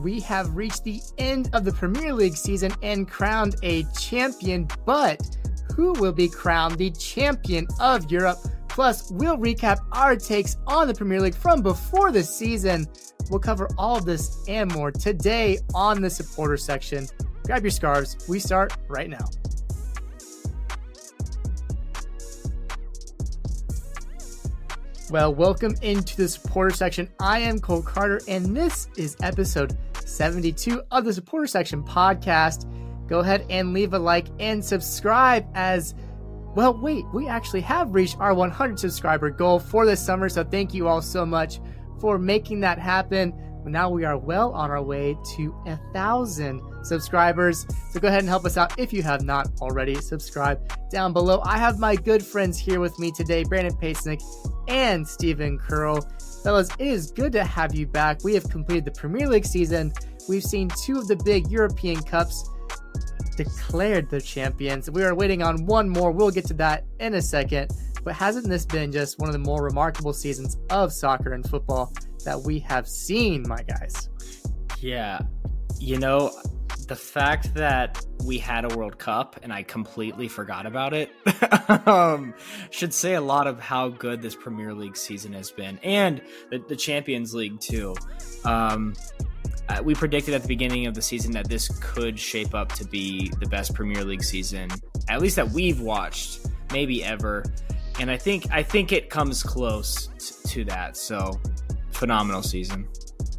we have reached the end of the Premier League season and crowned a champion. But who will be crowned the champion of Europe? Plus, we'll recap our takes on the Premier League from before the season. We'll cover all this and more today on the supporter section. Grab your scarves. We start right now. Well, welcome into the supporter section. I am Cole Carter, and this is episode 72 of the supporter section podcast. Go ahead and leave a like and subscribe as well. Wait, we actually have reached our 100 subscriber goal for this summer, so thank you all so much for making that happen. Now we are well on our way to a thousand subscribers. So go ahead and help us out if you have not already. Subscribe down below. I have my good friends here with me today, Brandon Pasnick and Stephen Curl. Fellas, it is good to have you back. We have completed the Premier League season. We've seen two of the big European Cups declared the champions. We are waiting on one more. We'll get to that in a second. But hasn't this been just one of the more remarkable seasons of soccer and football that we have seen, my guys? Yeah. You know, the fact that we had a World Cup and I completely forgot about it um, should say a lot of how good this Premier League season has been and the, the Champions League, too. Um, uh, we predicted at the beginning of the season that this could shape up to be the best Premier League season, at least that we've watched, maybe ever. And I think I think it comes close to that. So phenomenal season.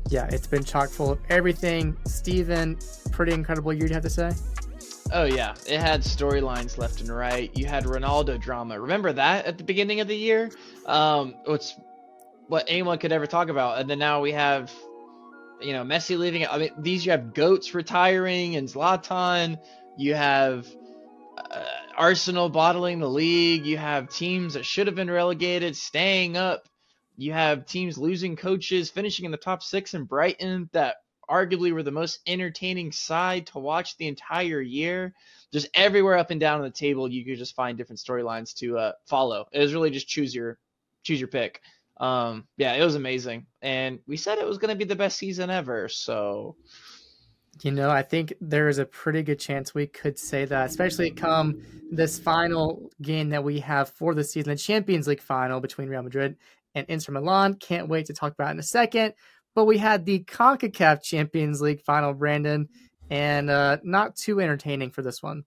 Yeah, it's been chock full of everything. Steven, pretty incredible year, you have to say? Oh yeah, it had storylines left and right. You had Ronaldo drama. Remember that at the beginning of the year? Um, it's what anyone could ever talk about. And then now we have, you know, Messi leaving. I mean, these you have goats retiring and Zlatan. You have uh, Arsenal bottling the league. You have teams that should have been relegated staying up. You have teams losing coaches, finishing in the top six in Brighton that arguably were the most entertaining side to watch the entire year. Just everywhere up and down the table, you could just find different storylines to uh, follow. It was really just choose your choose your pick. Um, yeah, it was amazing, and we said it was going to be the best season ever. So, you know, I think there is a pretty good chance we could say that, especially come this final game that we have for the season, the Champions League final between Real Madrid and Inter Milan. Can't wait to talk about in a second. But we had the CONCACAF Champions League final, Brandon, and uh, not too entertaining for this one.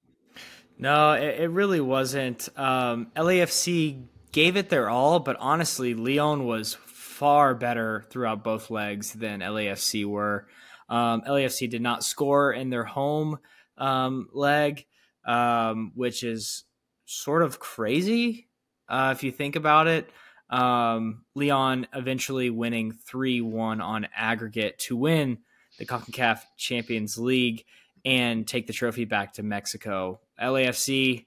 No, it, it really wasn't. Um, LAFC gave it their all, but honestly, Leon was far better throughout both legs than LAFC were. Um, LAFC did not score in their home um, leg, um, which is sort of crazy uh, if you think about it. Um, Leon eventually winning 3 1 on aggregate to win the CONCACAF Champions League and take the trophy back to Mexico. LAFC,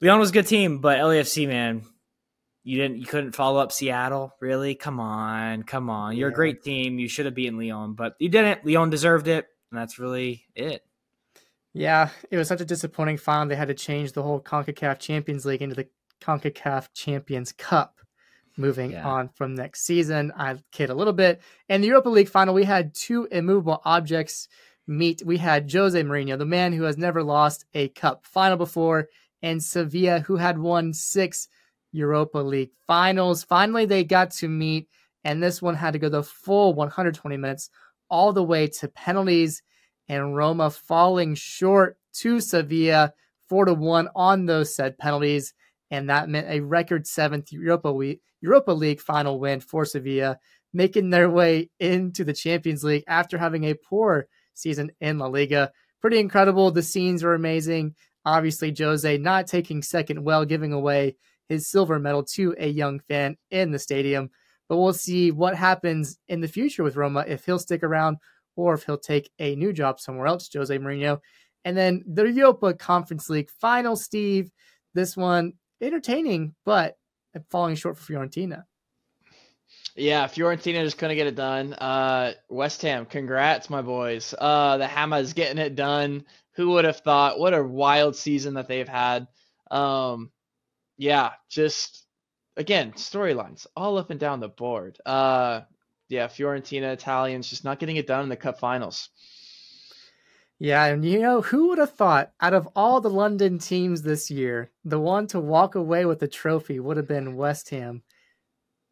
Leon was a good team, but LAFC, man, you didn't, you couldn't follow up Seattle, really? Come on, come on. You're yeah. a great team. You should have beaten Leon, but you didn't. Leon deserved it, and that's really it. Yeah, it was such a disappointing final. They had to change the whole CONCACAF Champions League into the CONCACAF Champions Cup moving yeah. on from next season. I kid a little bit. In the Europa League final, we had two immovable objects meet. We had Jose Mourinho, the man who has never lost a cup final before, and Sevilla, who had won six Europa League finals. Finally, they got to meet, and this one had to go the full 120 minutes all the way to penalties, and Roma falling short to Sevilla, four to one on those said penalties and that meant a record seventh Europa League, Europa League final win for Sevilla, making their way into the Champions League after having a poor season in La Liga. Pretty incredible. The scenes were amazing. Obviously, Jose not taking second well, giving away his silver medal to a young fan in the stadium. But we'll see what happens in the future with Roma if he'll stick around or if he'll take a new job somewhere else, Jose Mourinho. And then the Europa Conference League final, Steve. This one entertaining, but falling short for Fiorentina. Yeah, Fiorentina just couldn't get it done. Uh, West Ham, congrats, my boys. Uh, the Hammers getting it done. Who would have thought? What a wild season that they've had. Um, yeah, just again storylines all up and down the board. Uh, yeah, Fiorentina Italians just not getting it done in the cup finals. Yeah, and you know, who would have thought out of all the London teams this year, the one to walk away with the trophy would have been West Ham?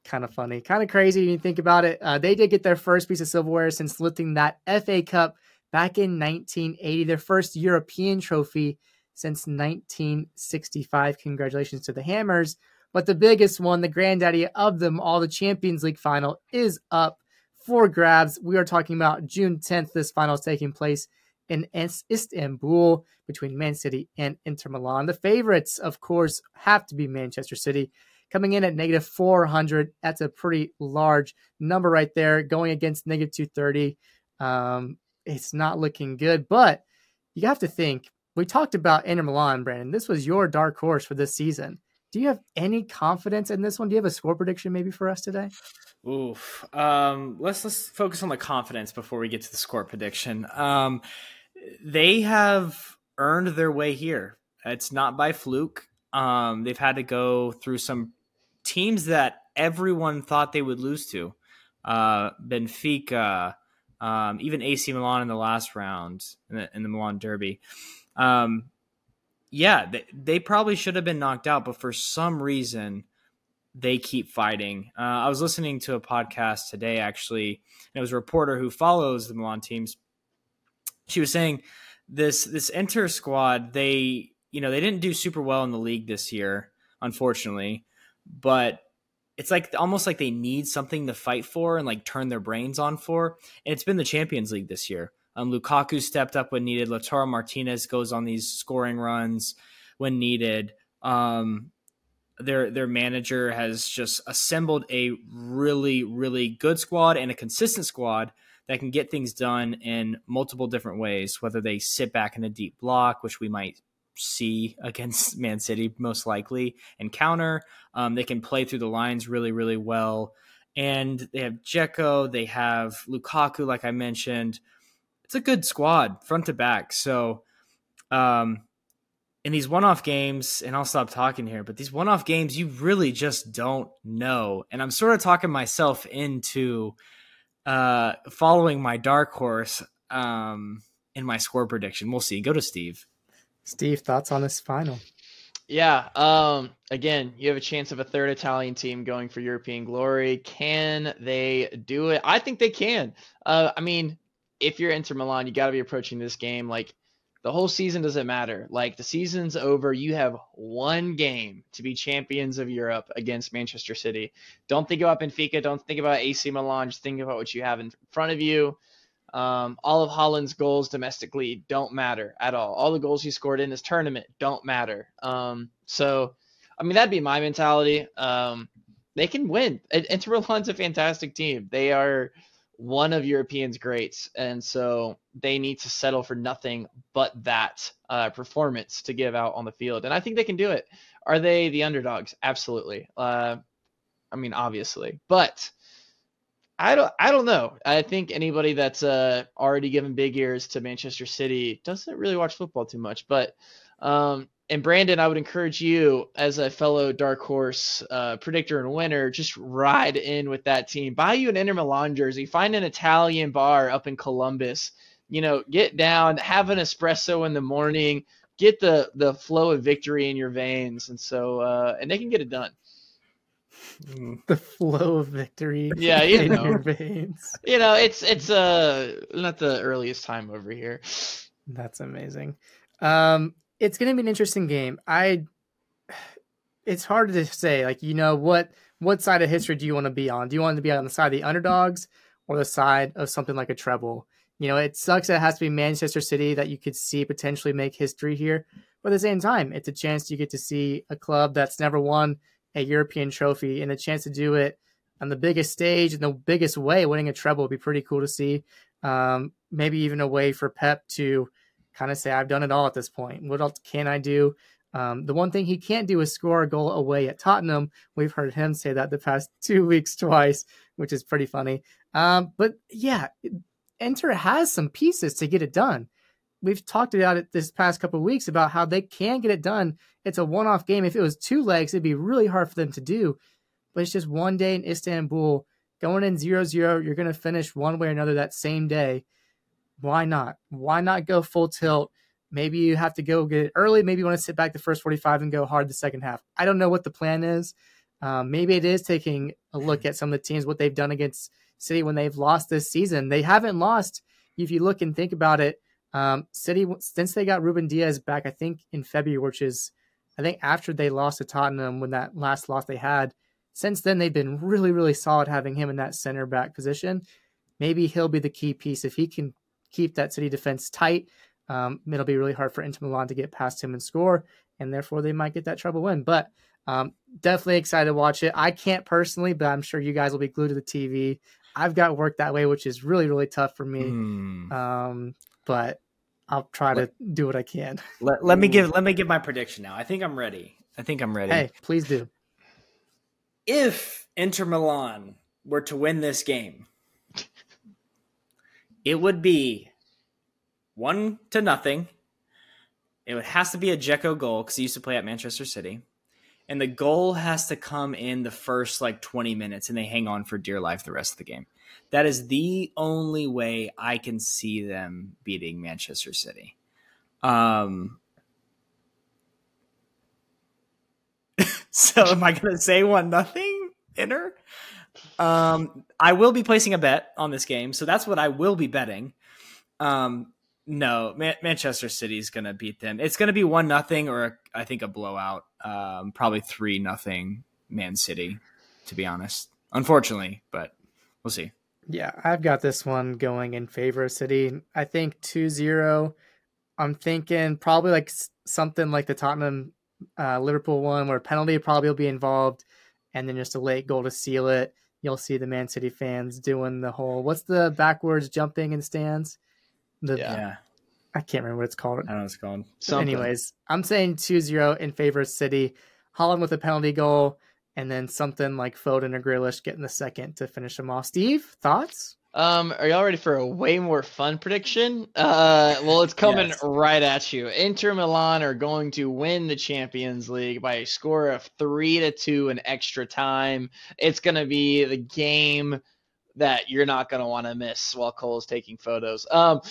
Kind of funny, kind of crazy when you think about it. Uh, they did get their first piece of silverware since lifting that FA Cup back in 1980, their first European trophy since 1965. Congratulations to the Hammers. But the biggest one, the granddaddy of them all, the Champions League final, is up for grabs. We are talking about June 10th. This final is taking place in Istanbul between Man City and Inter Milan. The favorites, of course, have to be Manchester City. Coming in at negative 400. That's a pretty large number right there. Going against negative 230. Um, it's not looking good, but you have to think. We talked about Inter Milan, Brandon. This was your dark horse for this season. Do you have any confidence in this one? Do you have a score prediction maybe for us today? Oof. Um, let's let's focus on the confidence before we get to the score prediction. Um, they have earned their way here. It's not by fluke. Um, they've had to go through some teams that everyone thought they would lose to. Uh, Benfica, um, even AC Milan in the last round in the, in the Milan Derby. Um, yeah, they, they, probably should have been knocked out, but for some reason, they keep fighting. Uh, I was listening to a podcast today, actually, and it was a reporter who follows the Milan teams she was saying this this Inter squad they you know they didn't do super well in the league this year unfortunately but it's like almost like they need something to fight for and like turn their brains on for and it's been the champions league this year. Um, lukaku stepped up when needed lautaro martinez goes on these scoring runs when needed. Um, their their manager has just assembled a really really good squad and a consistent squad that can get things done in multiple different ways, whether they sit back in a deep block, which we might see against Man City most likely, and counter. Um, they can play through the lines really, really well. And they have Dzeko, they have Lukaku, like I mentioned. It's a good squad, front to back. So, um, in these one-off games, and I'll stop talking here, but these one-off games, you really just don't know. And I'm sort of talking myself into uh, following my dark horse um, in my score prediction. We'll see. Go to Steve. Steve, thoughts on this final? Yeah. Um, again, you have a chance of a third Italian team going for European glory. Can they do it? I think they can. Uh, I mean, if you're Inter Milan, you got to be approaching this game like the whole season doesn't matter. Like the season's over, you have one game to be champions of Europe against Manchester City. Don't think about Benfica. Don't think about AC Milan. Just think about what you have in front of you. Um, all of Haaland's goals domestically don't matter at all. All the goals he scored in this tournament don't matter. Um, so, I mean, that'd be my mentality. Um, they can win. Inter Milan's a fantastic team. They are one of Europeans' greats, and so they need to settle for nothing but that uh, performance to give out on the field, and I think they can do it. Are they the underdogs? Absolutely. Uh, I mean, obviously, but I don't. I don't know. I think anybody that's uh, already given big ears to Manchester City doesn't really watch football too much, but um, and Brandon, I would encourage you as a fellow dark horse uh, predictor and winner, just ride in with that team. Buy you an Inter Milan jersey. Find an Italian bar up in Columbus. You know, get down, have an espresso in the morning, get the the flow of victory in your veins, and so uh, and they can get it done. The flow of victory. Yeah, you know, your veins. You know, it's it's uh not the earliest time over here. That's amazing. Um, it's going to be an interesting game. I it's hard to say like you know what what side of history do you want to be on? Do you want to be on the side of the underdogs or the side of something like a treble? You know, it sucks that it has to be Manchester City that you could see potentially make history here. But at the same time, it's a chance you get to see a club that's never won a European trophy and a chance to do it on the biggest stage in the biggest way. Winning a treble would be pretty cool to see. Um, maybe even a way for Pep to kind of say, I've done it all at this point. What else can I do? Um, the one thing he can't do is score a goal away at Tottenham. We've heard him say that the past two weeks twice, which is pretty funny. Um, but yeah, Inter has some pieces to get it done. We've talked about it this past couple weeks about how they can get it done. It's a one-off game. If it was two legs, it'd be really hard for them to do. But it's just one day in Istanbul. going in 0-0, you're going to finish one way or another that same day. Why not? Why not go full tilt? Maybe you have to go get it early. Maybe you want to sit back the first 45 and go hard the second half. I don't know what the plan is. Um, maybe it is taking a look at some of the teams, what they've done against City when they've lost this season. They haven't lost, if you look and think about it, um, City, since they got Ruben Dias back, I think in February, which is, I think after they lost to Tottenham when that last loss they had, since then they've been really, really solid having him in that center back position. Maybe he'll be the key piece. If he can keep that City defense tight, um, it'll be really hard for Inter Milan to get past him and score, and therefore they might get that treble win. But um, definitely excited to watch it. I can't personally, but I'm sure you guys will be glued to the TV. I've got work that way, which is really, really tough for me. Mm. Um, but I'll try to do what I can. Let, let me give let me give my prediction now. I think I'm ready. I think I'm ready. Hey, please do. If Inter Milan were to win this game, it would be one to nothing. It would has to be a Dzeko goal because he used to play at Manchester City, and the goal has to come in the first like 20 minutes, and they hang on for dear life the rest of the game. That is the only way I can see them beating Manchester City. Um, so am I going to say one nothing Inter? Um, I will be placing a bet on this game, so that's what I will be betting. Um, no, Man- Manchester City is going to beat them. It's going to be one nothing, or I think a blowout. Um, probably three nothing Man City, to be honest. Unfortunately, but we'll see. Yeah, I've got this one going in favor of City. I think 2 0. I'm thinking probably like something like the Tottenham uh, Liverpool one where penalty probably will be involved and then just a late goal to seal it. You'll see the Man City fans doing the whole what's the backwards jumping in stands? The, yeah. I can't remember what it's called. I don't know what it's called. Something. Anyways, I'm saying 2 0 in favor of City. Haaland with a penalty goal and then something like Foden or Grealish getting the second to finish them off. Steve, thoughts? Um, are y'all ready for a way more fun prediction? Uh, well, it's coming yes. right at you. Inter Milan are going to win the Champions League by a score of three to two in extra time. It's going to be the game that you're not going to want to miss while Cole's taking photos. Um,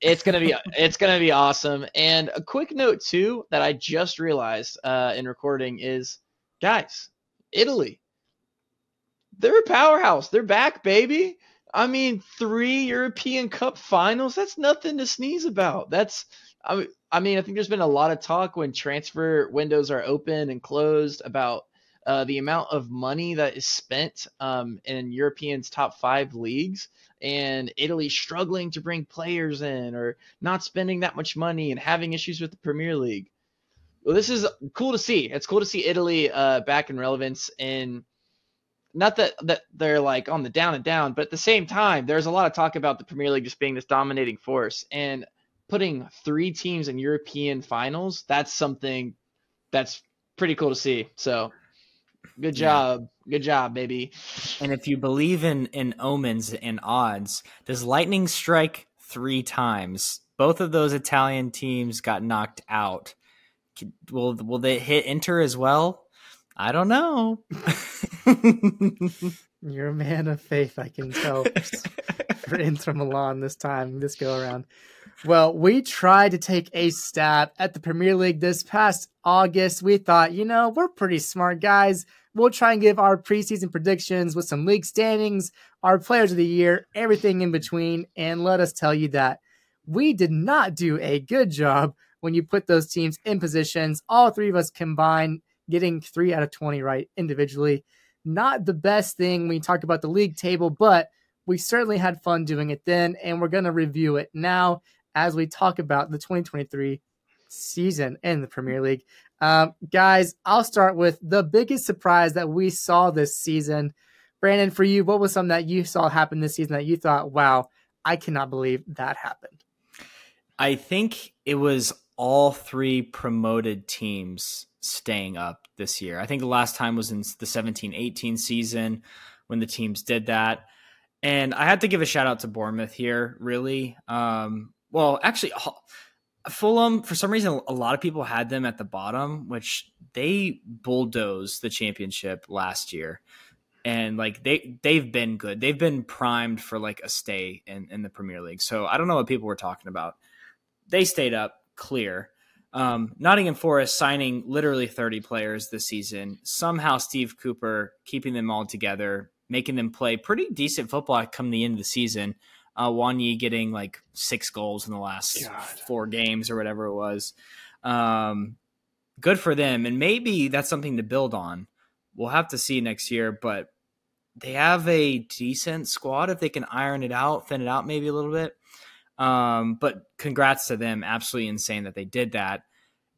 it's gonna be it's gonna be awesome. And a quick note too that I just realized uh, in recording is, guys, Italy. They're a powerhouse. They're back, baby. I mean, three European Cup finals, that's nothing to sneeze about. That's I mean, I think there's been a lot of talk when transfer windows are open and closed about uh, the amount of money that is spent um, in Europeans' top five leagues, and Italy struggling to bring players in or not spending that much money and having issues with the Premier League well, this is cool to see. It's cool to see Italy uh, back in relevance and not that that they're like on the down and down, but at the same time, there's a lot of talk about the Premier League just being this dominating force and putting three teams in European finals. That's something that's pretty cool to see. So, good job, yeah. good job, baby. And if you believe in in omens and odds, does lightning strike three times? Both of those Italian teams got knocked out will will they hit Inter as well? I don't know. You're a man of faith, I can tell. for Inter Milan this time, this go around. Well, we tried to take a stab at the Premier League this past August. We thought, you know, we're pretty smart guys. We'll try and give our preseason predictions with some league standings, our players of the year, everything in between. And let us tell you that we did not do a good job when you put those teams in positions. All three of us combined getting three out of 20 right individually. Not the best thing when you talk about the league table, but we certainly had fun doing it then, and we're going to review it now as we talk about the 2023 season in the Premier League. Um, guys, I'll start with the biggest surprise that we saw this season. Brandon, for you, what was something that you saw happen this season that you thought, wow, I cannot believe that happened? I think it was all three promoted teams staying up this year. I think the last time was in the 17 18 season when the teams did that. And I had to give a shout out to Bournemouth here, really. Um, well, actually, Fulham, for some reason, a lot of people had them at the bottom, which they bulldozed the championship last year. and like they they've been good. They've been primed for like a stay in in the Premier League. So I don't know what people were talking about. They stayed up clear. Um, Nottingham Forest signing literally 30 players this season. Somehow Steve Cooper keeping them all together, making them play pretty decent football come the end of the season. Uh, Awoniyi getting like six goals in the last God. four games or whatever it was. Um, good for them, and maybe that's something to build on. We'll have to see next year, but they have a decent squad if they can iron it out, thin it out maybe a little bit. Um, but congrats to them. Absolutely insane that they did that.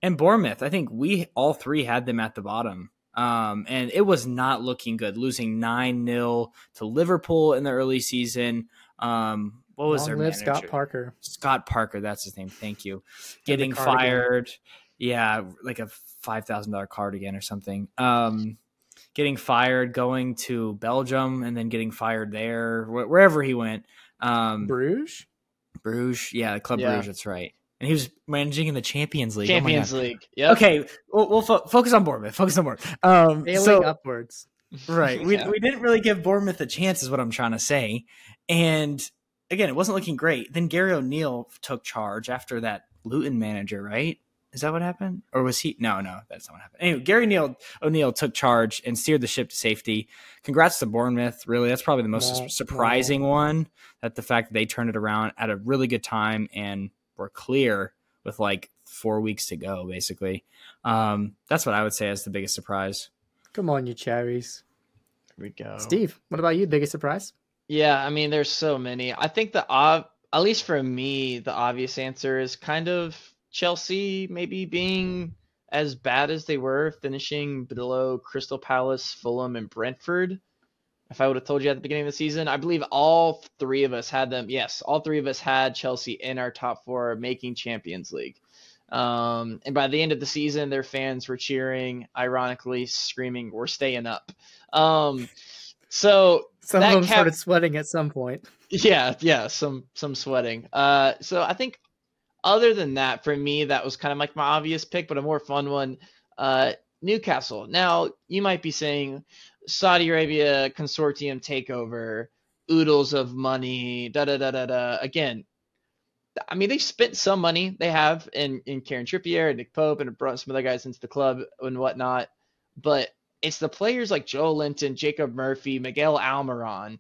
And Bournemouth, I think we all three had them at the bottom. Um, and it was not looking good, losing 9 0 to Liverpool in the early season. Um, what was Long their live manager? Scott Parker. Scott Parker, that's his name. Thank you. Getting fired. Yeah, like a five thousand dollar cardigan or something. Um, getting fired, going to Belgium, and then getting fired there, wh- wherever he went. Um, Bruges. Bruges, yeah, Club yeah. Bruges. That's right. And he was managing in the Champions League. Oh Champions oh League. Yeah. Okay, we'll, we'll fo- focus on Bournemouth. Focus on Bournemouth. Um, Failing so, upwards. Right. We, yeah. we didn't really give Bournemouth a chance, is what I'm trying to say. And again, it wasn't looking great. Then Gary O'Neill took charge after that Luton manager, right? Is that what happened? Or was he? No, no, that's not what happened. Anyway, Gary Neal O'Neill took charge and steered the ship to safety. Congrats to Bournemouth. Really, that's probably the most yeah, surprising yeah. one. That the fact that they turned it around at a really good time and were clear with like four weeks to go, basically. Um, that's what I would say as the biggest surprise. Come on, you cherries. Here we go. Steve, what about you? Biggest surprise? Yeah, I mean, there's so many. I think the ob- at least for me, the obvious answer is kind of Chelsea maybe being as bad as they were, finishing below Crystal Palace, Fulham, and Brentford. If I would have told you at the beginning of the season, I believe all three of us had them. Yes, all three of us had Chelsea in our top four, making Champions League. Um, and by the end of the season, their fans were cheering, ironically, screaming, "We're staying up." Um, so some of them cap- started sweating at some point. Yeah, yeah, some some sweating. Uh, so I think other than that, for me, that was kind of like my obvious pick, but a more fun one. Uh, Newcastle. Now you might be saying Saudi Arabia consortium takeover, oodles of money, da da da da da. Again, I mean, they spent some money. They have in in Kieran Trippier and Nick Pope and brought some other guys into the club and whatnot. But it's the players like Joelinton, Jacob Murphy, Miguel Almiron,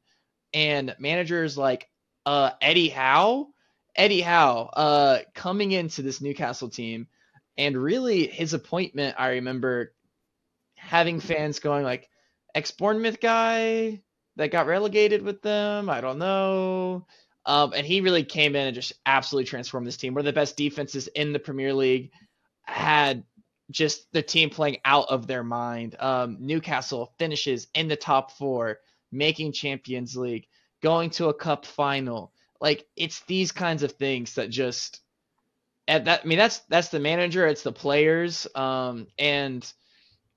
and managers like uh, Eddie Howe. Eddie Howe uh, coming into this Newcastle team, and really his appointment, I remember having fans going like, ex Bournemouth guy that got relegated with them. I don't know. Um, and he really came in and just absolutely transformed this team. One of the best defenses in the Premier League. Had just the team playing out of their mind. Um, Newcastle finishes in the top four, making Champions League, going to a cup final. Like it's these kinds of things that just at that I mean that's that's the manager, it's the players, um, and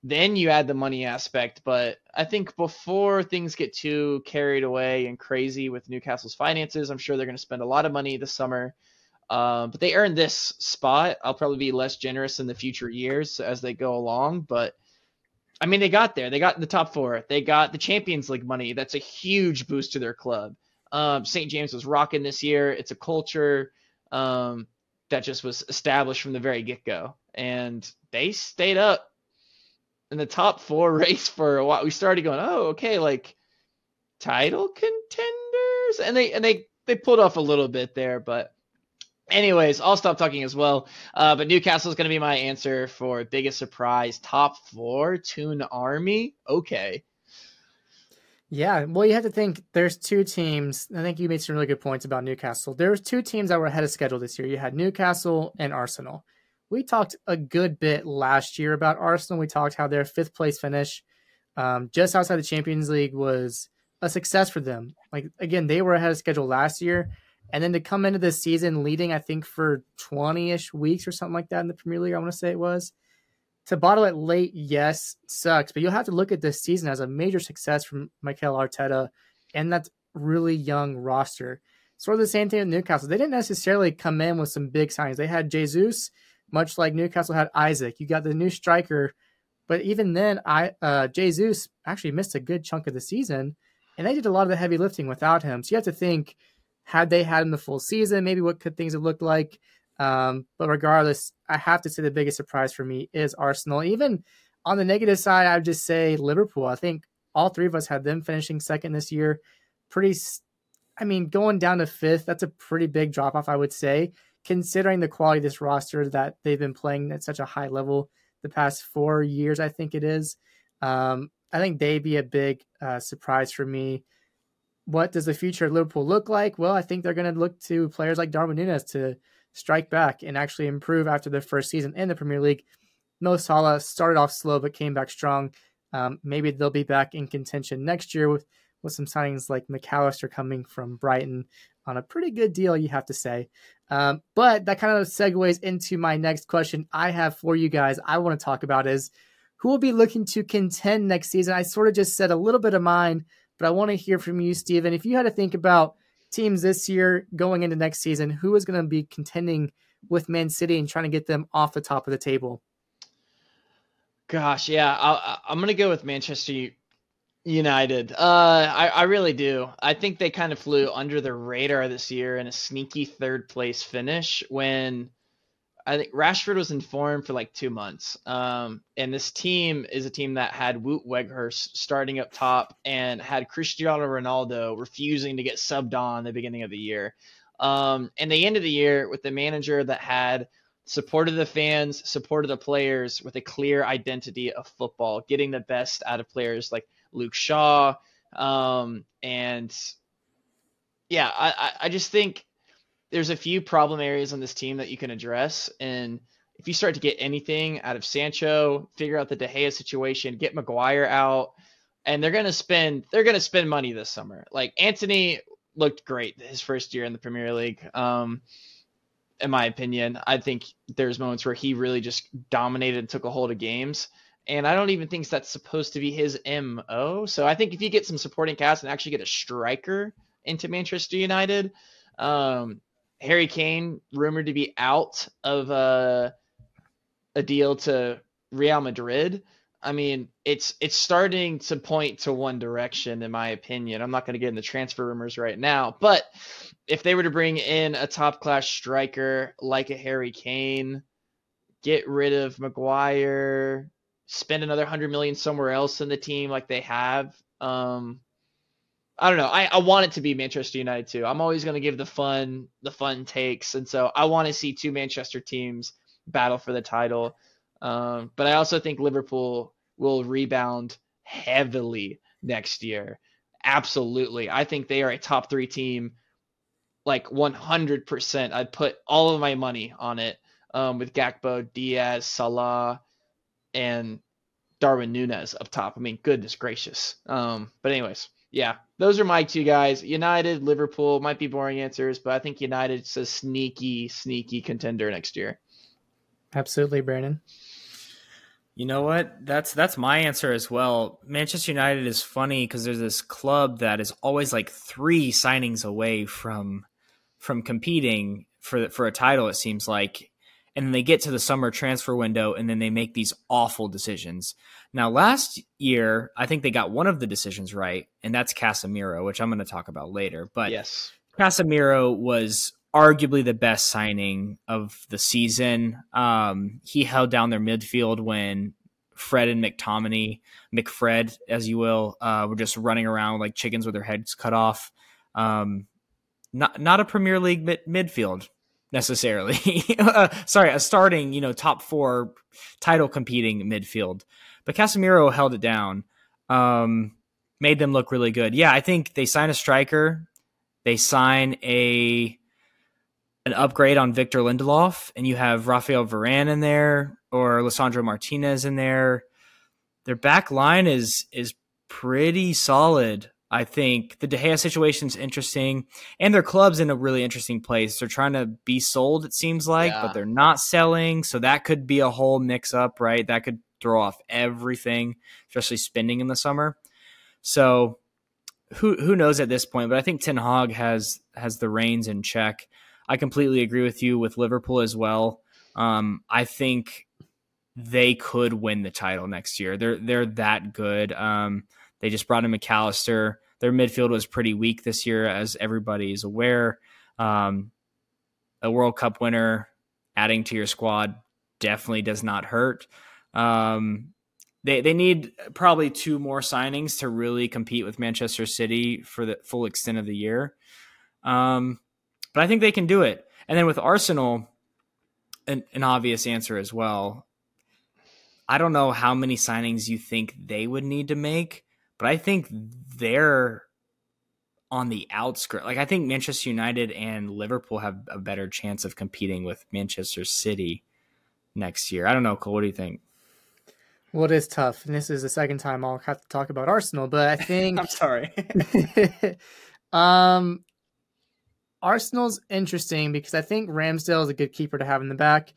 then you add the money aspect. But I think before things get too carried away and crazy with Newcastle's finances, I'm sure they're going to spend a lot of money this summer. Um, but they earned this spot. I'll probably be less generous in the future years as they go along. But I mean, they got there. They got in the top four. They got the Champions League money. That's a huge boost to their club. Um, St. James was rocking this year. It's a culture um, that just was established from the very get go. And they stayed up in the top four race for a while. We started going, oh, okay, like title contenders. And they and they they pulled off a little bit there, but Anyways, I'll stop talking as well. Uh, but Newcastle is going to be my answer for biggest surprise. Top four, Toon Army. Okay. Yeah, well, you have to think there's two teams. I think you made some really good points about Newcastle. There was two teams that were ahead of schedule this year. You had Newcastle and Arsenal. We talked a good bit last year about Arsenal. We talked how their fifth place finish, um, just outside the Champions League, was a success for them. Like again, they were ahead of schedule last year. And then to come into this season leading, I think, for 20 ish weeks or something like that in the Premier League, I want to say it was. To bottle it late, yes, sucks. But you'll have to look at this season as a major success from Mikel Arteta and that really young roster. Sort of the same thing with Newcastle. They didn't necessarily come in with some big signings. They had Jesus, much like Newcastle had Isak. You got the new striker But even then, I uh, Jesus actually missed a good chunk of the season, and they did a lot of the heavy lifting without him. So you have to think, had they had him the full season, maybe what could things have looked like? Um, but regardless, I have to say the biggest surprise for me is Arsenal. Even on the negative side, I would just say Liverpool. I think all three of us had them finishing second this year. Pretty, I mean, going down to fifth, that's a pretty big drop off, I would say, considering the quality of this roster that they've been playing at such a high level the past four years, I think it is. Um, I think they'd be a big uh, surprise for me. What does the future of Liverpool look like? Well, I think they're going to look to players like Darwin Nunez to strike back and actually improve after their first season in the Premier League. Mo Salah started off slow but came back strong. Um, maybe they'll be back in contention next year with with some signings like Mac Allister coming from Brighton on a pretty good deal, you have to say. Um, but that kind of segues into my next question I have for you guys. I want to talk about is who will be looking to contend next season. I sort of just said a little bit of mine, but I want to hear from you, Steven. If you had to think about teams this year going into next season, who is going to be contending with Man City and trying to get them off the top of the table? Gosh, yeah, i am going to go with Manchester United. Uh, I, I really do. I think they kind of flew under the radar this year in a sneaky third place finish when I think Rashford was in form for like two months. Um, and this team is a team that had Wout Weghorst starting up top and had Cristiano Ronaldo refusing to get subbed on the beginning of the year. Um, and the end of the year with the manager that had supported the fans, supported the players with a clear identity of football, getting the best out of players like Luke Shaw. Um, and yeah, I, I just think there's a few problem areas on this team that you can address. And if you start to get anything out of Sancho, figure out the De Gea situation, get Maguire out, and they're gonna spend they're gonna spend money this summer. Like Antony looked great his first year in the Premier League. Um, in my opinion, I think there's moments where he really just dominated and took a hold of games. And I don't even think that's supposed to be his MO. So I think if you get some supporting cast and actually get a striker into Manchester United, um, Harry Kane rumored to be out of a a deal to Real Madrid. I mean, it's it's starting to point to one direction, in my opinion. I'm not going to get into transfer rumors right now, but if they were to bring in a top class striker like a Harry Kane, get rid of Maguire, spend another hundred million somewhere else in the team like they have, um, I don't know. I, I want it to be Manchester United too. I'm always going to give the fun the fun takes, and so I want to see two Manchester teams battle for the title. Um, but I also think Liverpool will rebound heavily next year. Absolutely, I think they are a top three team, like 100%. I'd put all of my money on it um, with Gakpo, Diaz, Salah, and Darwin Nunez up top. I mean, goodness gracious. Um, but anyways, yeah, those are my two guys. United, Liverpool might be boring answers, but I think United's a sneaky, sneaky contender next year. Absolutely, Brandon. You know what? That's that's my answer as well. Manchester United is funny because there's this club that is always like three signings away from from competing for for a title. It seems like, and then they get to the summer transfer window and then they make these awful decisions. Now, last year, I think they got one of the decisions right, and that's Casemiro, which I'm going to talk about later. But yes, Casemiro was arguably the best signing of the season. Um, he held down their midfield when Fred and McTominay, McFred, as you will, uh, were just running around like chickens with their heads cut off. Um, not not a Premier League mid- midfield necessarily. uh, sorry, a starting, you know, top four title competing midfield. But Casemiro held it down, um, made them look really good. Yeah, I think they sign a striker, they sign a an upgrade on Victor Lindelof, and you have Rafael Varane in there or Lisandro Martinez in there. Their back line is is pretty solid. I think the De Gea situation is interesting, and their club's in a really interesting place. They're trying to be sold, it seems like, yeah. but they're not selling. So that could be a whole mix up, right? That could throw off everything, especially spending in the summer. So who who knows at this point? But I think Ten Hag has has the reins in check. I completely agree with you with Liverpool as well. Um, I think they could win the title next year. They're they're that good. Um, they just brought in Mac Allister. Their midfield was pretty weak this year, as everybody is aware. Um, a World Cup winner adding to your squad definitely does not hurt. Um, they they need probably two more signings to really compete with Manchester City for the full extent of the year. Um, but I think they can do it. And then with Arsenal, an, an obvious answer as well. I don't know how many signings you think they would need to make, but I think they're on the outskirts. Like I think Manchester United and Liverpool have a better chance of competing with Manchester City next year. I don't know, Cole. What do you think? Well, it is tough, and this is the second time I'll have to talk about Arsenal. But I think I'm sorry. um, Arsenal's interesting because I think Ramsdale is a good keeper to have in the back.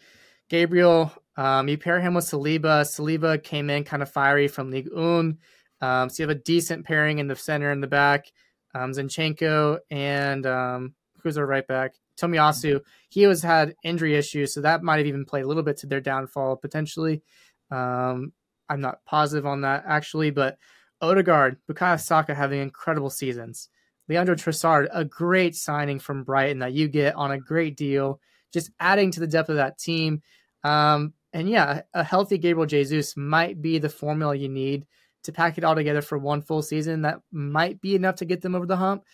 Gabriel, um, you pair him with Saliba. Saliba came in kind of fiery from Ligue 1. Um, so you have a decent pairing in the center and the back. Um, Zinchenko and um, who's our right back? Tomiyasu. He has had injury issues, so that might have even played a little bit to their downfall potentially. Um, I'm not positive on that actually, but Odegaard, Bukayo Saka having incredible seasons. Leandro Trossard, a great signing from Brighton that you get on a great deal, just adding to the depth of that team. Um, and yeah, a healthy Gabriel Jesus might be the formula you need to pack it all together for one full season. That might be enough to get them over the hump.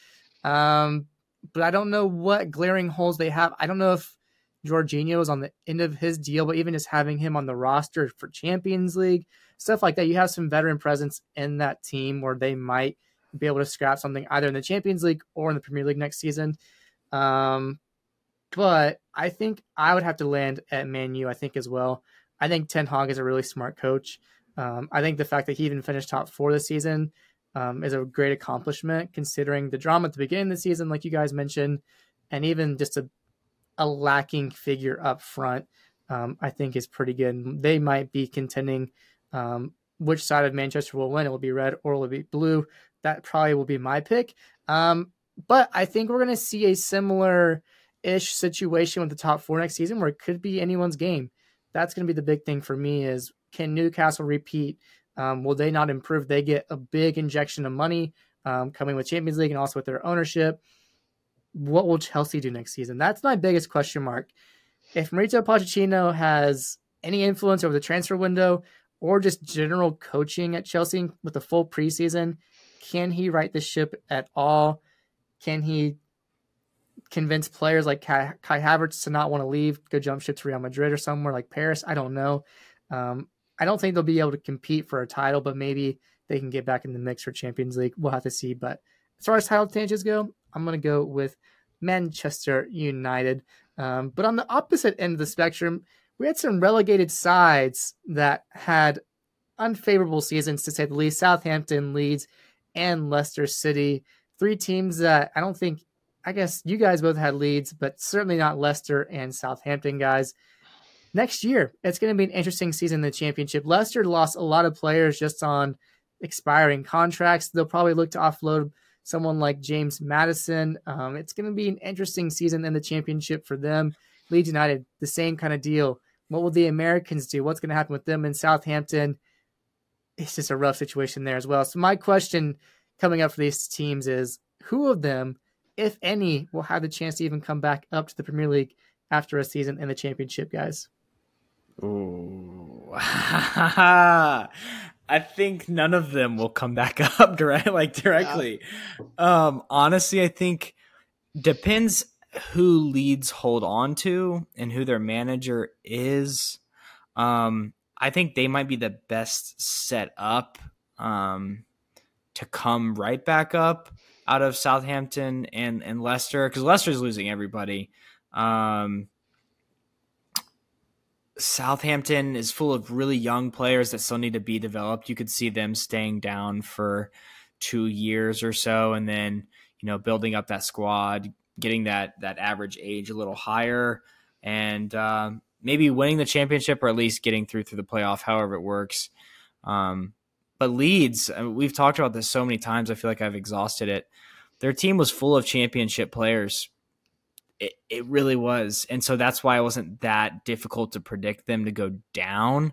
Um, but I don't know what glaring holes they have. I don't know if Jorginho is on the end of his deal, but even just having him on the roster for Champions League, stuff like that, you have some veteran presence in that team where they might – be able to scrap something either in the Champions League or in the Premier League next season. Um, but I think I would have to land at Man U, I think, as well. I think Ten Hag is a really smart coach. Um, I think the fact that he even finished top four this season um, is a great accomplishment considering the drama at the beginning of the season, like you guys mentioned, and even just a, a lacking figure up front, um, I think is pretty good. They might be contending um, which side of Manchester will win. It will be red or it will be blue that probably will be my pick. Um, but I think we're going to see a similar ish situation with the top four next season where it could be anyone's game. That's going to be the big thing for me is can Newcastle repeat? Um, will they not improve? They get a big injection of money um, coming with Champions League and also with their ownership. What will Chelsea do next season? That's my biggest question mark. If Mauricio Pochettino has any influence over the transfer window or just general coaching at Chelsea with a full preseason, can he right the ship at all? Can he convince players like Kai, Kai Havertz to not want to leave, go jump ship to Real Madrid or somewhere like Paris? I don't know. Um, I don't think they'll be able to compete for a title, but maybe they can get back in the mix for Champions League. We'll have to see. But as far as title tangents go, I'm going to go with Manchester United. Um, but on the opposite end of the spectrum, we had some relegated sides that had unfavorable seasons, to say the least. Southampton, Leeds, and Leicester City. Three teams that I don't think, I guess you guys both had Leeds, but certainly not Leicester and Southampton guys. Next year, it's going to be an interesting season in the championship. Leicester lost a lot of players just on expiring contracts. They'll probably look to offload someone like James Maddison. Um, it's going to be an interesting season in the championship for them. Leeds United, the same kind of deal. What will the Americans do? What's going to happen with them in Southampton? it's just a rough situation there as well. So my question coming up for these teams is who of them, if any, will have the chance to even come back up to the Premier League after a season in the championship, guys? Ooh. I think none of them will come back up direct like directly. Yeah. Um honestly, I think depends who Leeds hold on to and who their manager is. Um I think they might be the best set up um, to come right back up out of Southampton and and Leicester because Leicester's losing everybody. Um, Southampton is full of really young players that still need to be developed. You could see them staying down for two years or so, and then you know building up that squad, getting that that average age a little higher, and um, maybe winning the championship or at least getting through through the playoff, however it works. Um, but Leeds, I mean, we've talked about this so many times. I feel like I've exhausted it. Their team was full of championship players. It, it really was. And so that's why it wasn't that difficult to predict them to go down.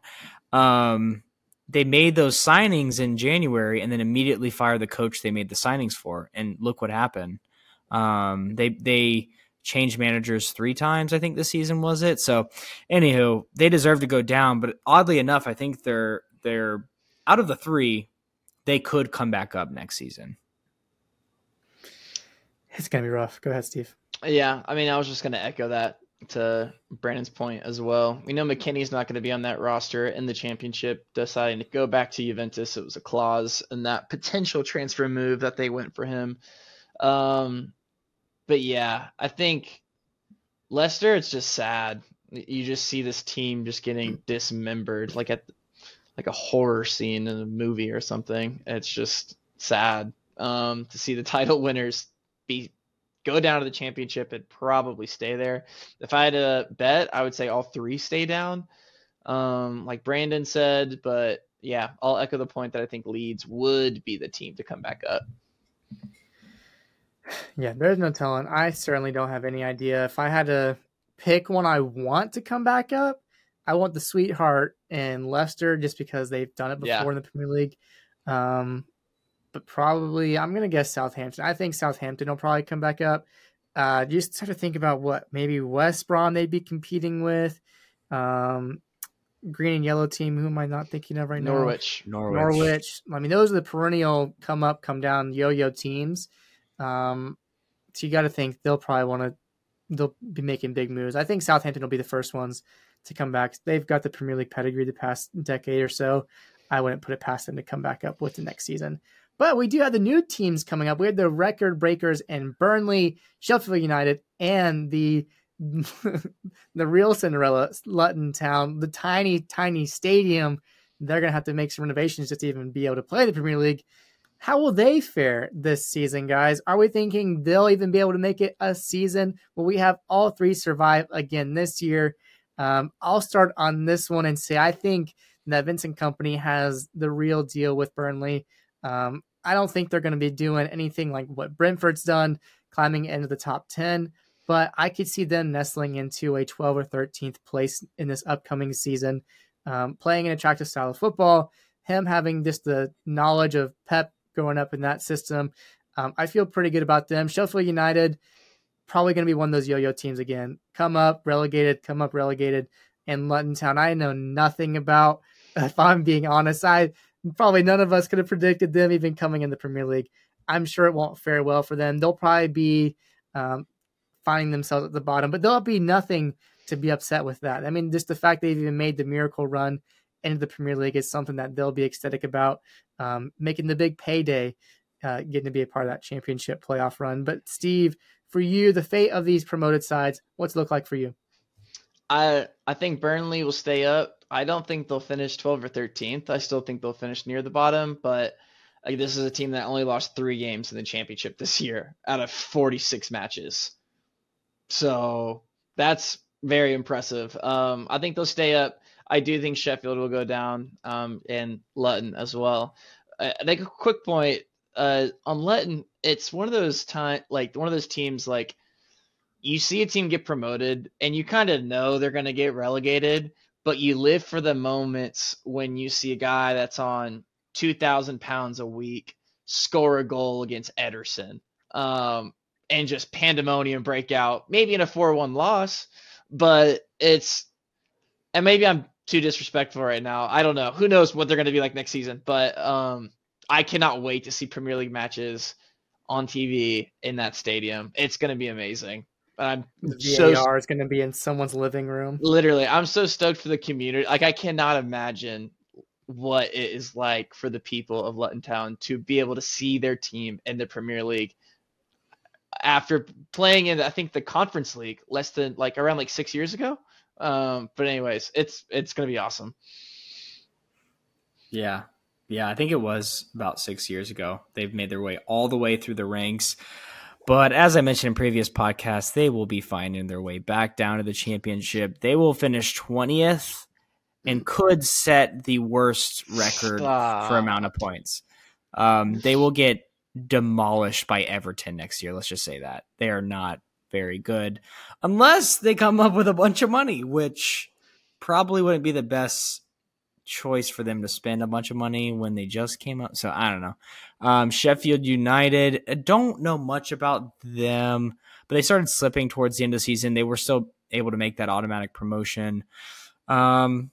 Um, they made those signings in January and then immediately fired the coach they made the signings for. And look what happened. Um, they, they, changed managers three times, I think this season was it. So, anywho, they deserve to go down. But oddly enough, I think they're they're out of the three, they could come back up next season. It's gonna be rough. Go ahead, Steve. Yeah, I mean, I was just gonna echo that to Brandon's point as well. We know McKennie's not going to be on that roster in the championship, deciding to go back to Juventus. It was a clause in that potential transfer move that they went for him. Um, but yeah, I think Leicester, it's just sad. You just see this team just getting dismembered, like at like a horror scene in a movie or something. It's just sad um, to see the title winners be go down to the championship and probably stay there. If I had to bet, I would say all three stay down, um, like Brandon said. But yeah, I'll echo the point that I think Leeds would be the team to come back up. Yeah, there's no telling. I certainly don't have any idea. If I had to pick one I want to come back up, I want the Sweetheart and Leicester just because they've done it before yeah. in the Premier League. Um, but probably I'm gonna guess Southampton. I think Southampton will probably come back up. Uh, just have to think about what maybe West Brom they'd be competing with. Um, green and yellow team. Who am I not thinking of right Norwich. now? Norwich. Norwich. Norwich. I mean, those are the perennial come up, come down yo-yo teams. Um, so you got to think they'll probably want to they'll be making big moves. I think Southampton will be the first ones to come back. They've got the Premier League pedigree the past decade or so. I wouldn't put it past them to come back up with the next season. But we do have the new teams coming up. We have the record breakers in Burnley, Sheffield United, and the the real Cinderella, Luton Town, the tiny, tiny stadium. They're gonna have to make some renovations just to even be able to play the Premier League. How will they fare this season, guys? Are we thinking they'll even be able to make it a season? Will we have all three survive again this year? Um, I'll start on this one and say I think that Vincent Kompany has the real deal with Burnley. Um, I don't think they're going to be doing anything like what Brentford's done, climbing into the top 10, but I could see them nestling into a 12 or 13th place in this upcoming season, um, playing an attractive style of football. Him having just the knowledge of Pep growing up in that system. Um, I feel pretty good about them. Sheffield United, probably going to be one of those yo-yo teams again. Come up, relegated, come up, relegated. And Luton Town, I know nothing about. If I'm being honest, I probably none of us could have predicted them even coming in the Premier League. I'm sure it won't fare well for them. They'll probably be um, finding themselves at the bottom, but there'll be nothing to be upset with that. I mean, just the fact they've even made the miracle run into the Premier League is something that they'll be ecstatic about. Um, making the big payday, uh, getting to be a part of that championship playoff run. But Steve, for you, the fate of these promoted sides, what's it look like for you? I I think Burnley will stay up. I don't think they'll finish 12 or 13th. I still think they'll finish near the bottom, but like, this is a team that only lost three games in the championship this year out of 46 matches. So that's very impressive. Um, I think they'll stay up. I do think Sheffield will go down, um, and Luton as well. Uh, like a quick point uh, on Luton, it's one of those time like one of those teams like you see a team get promoted and you kind of know they're going to get relegated, but you live for the moments when you see a guy that's on two thousand pounds a week score a goal against Ederson, um, and just pandemonium break out. Maybe in a four-one loss, but it's and maybe I'm too disrespectful right now. I don't know. Who knows what they're going to be like next season? But um, I cannot wait to see Premier League matches on TV in that stadium. It's going to be amazing. I'm VAR so, is going to be in someone's living room. Literally, I'm so stoked for the community. Like I cannot imagine what it is like for the people of Luton Town to be able to see their team in the Premier League after playing in I think the Conference League less than like around like 6 years ago. Um, but anyways, it's it's gonna be awesome. Yeah, yeah, I think it was about six years ago. They've made their way all the way through the ranks. But as I mentioned in previous podcasts, they will be finding their way back down to the championship. They will finish 20th and could set the worst record for amount of points. Um, they will get demolished by Everton next year. Let's just say that. They are not very good, unless they come up with a bunch of money, which probably wouldn't be the best choice for them to spend a bunch of money when they just came up. So I don't know. Um, Sheffield United, I don't know much about them, but they started slipping towards the end of the season. They were still able to make that automatic promotion. Um,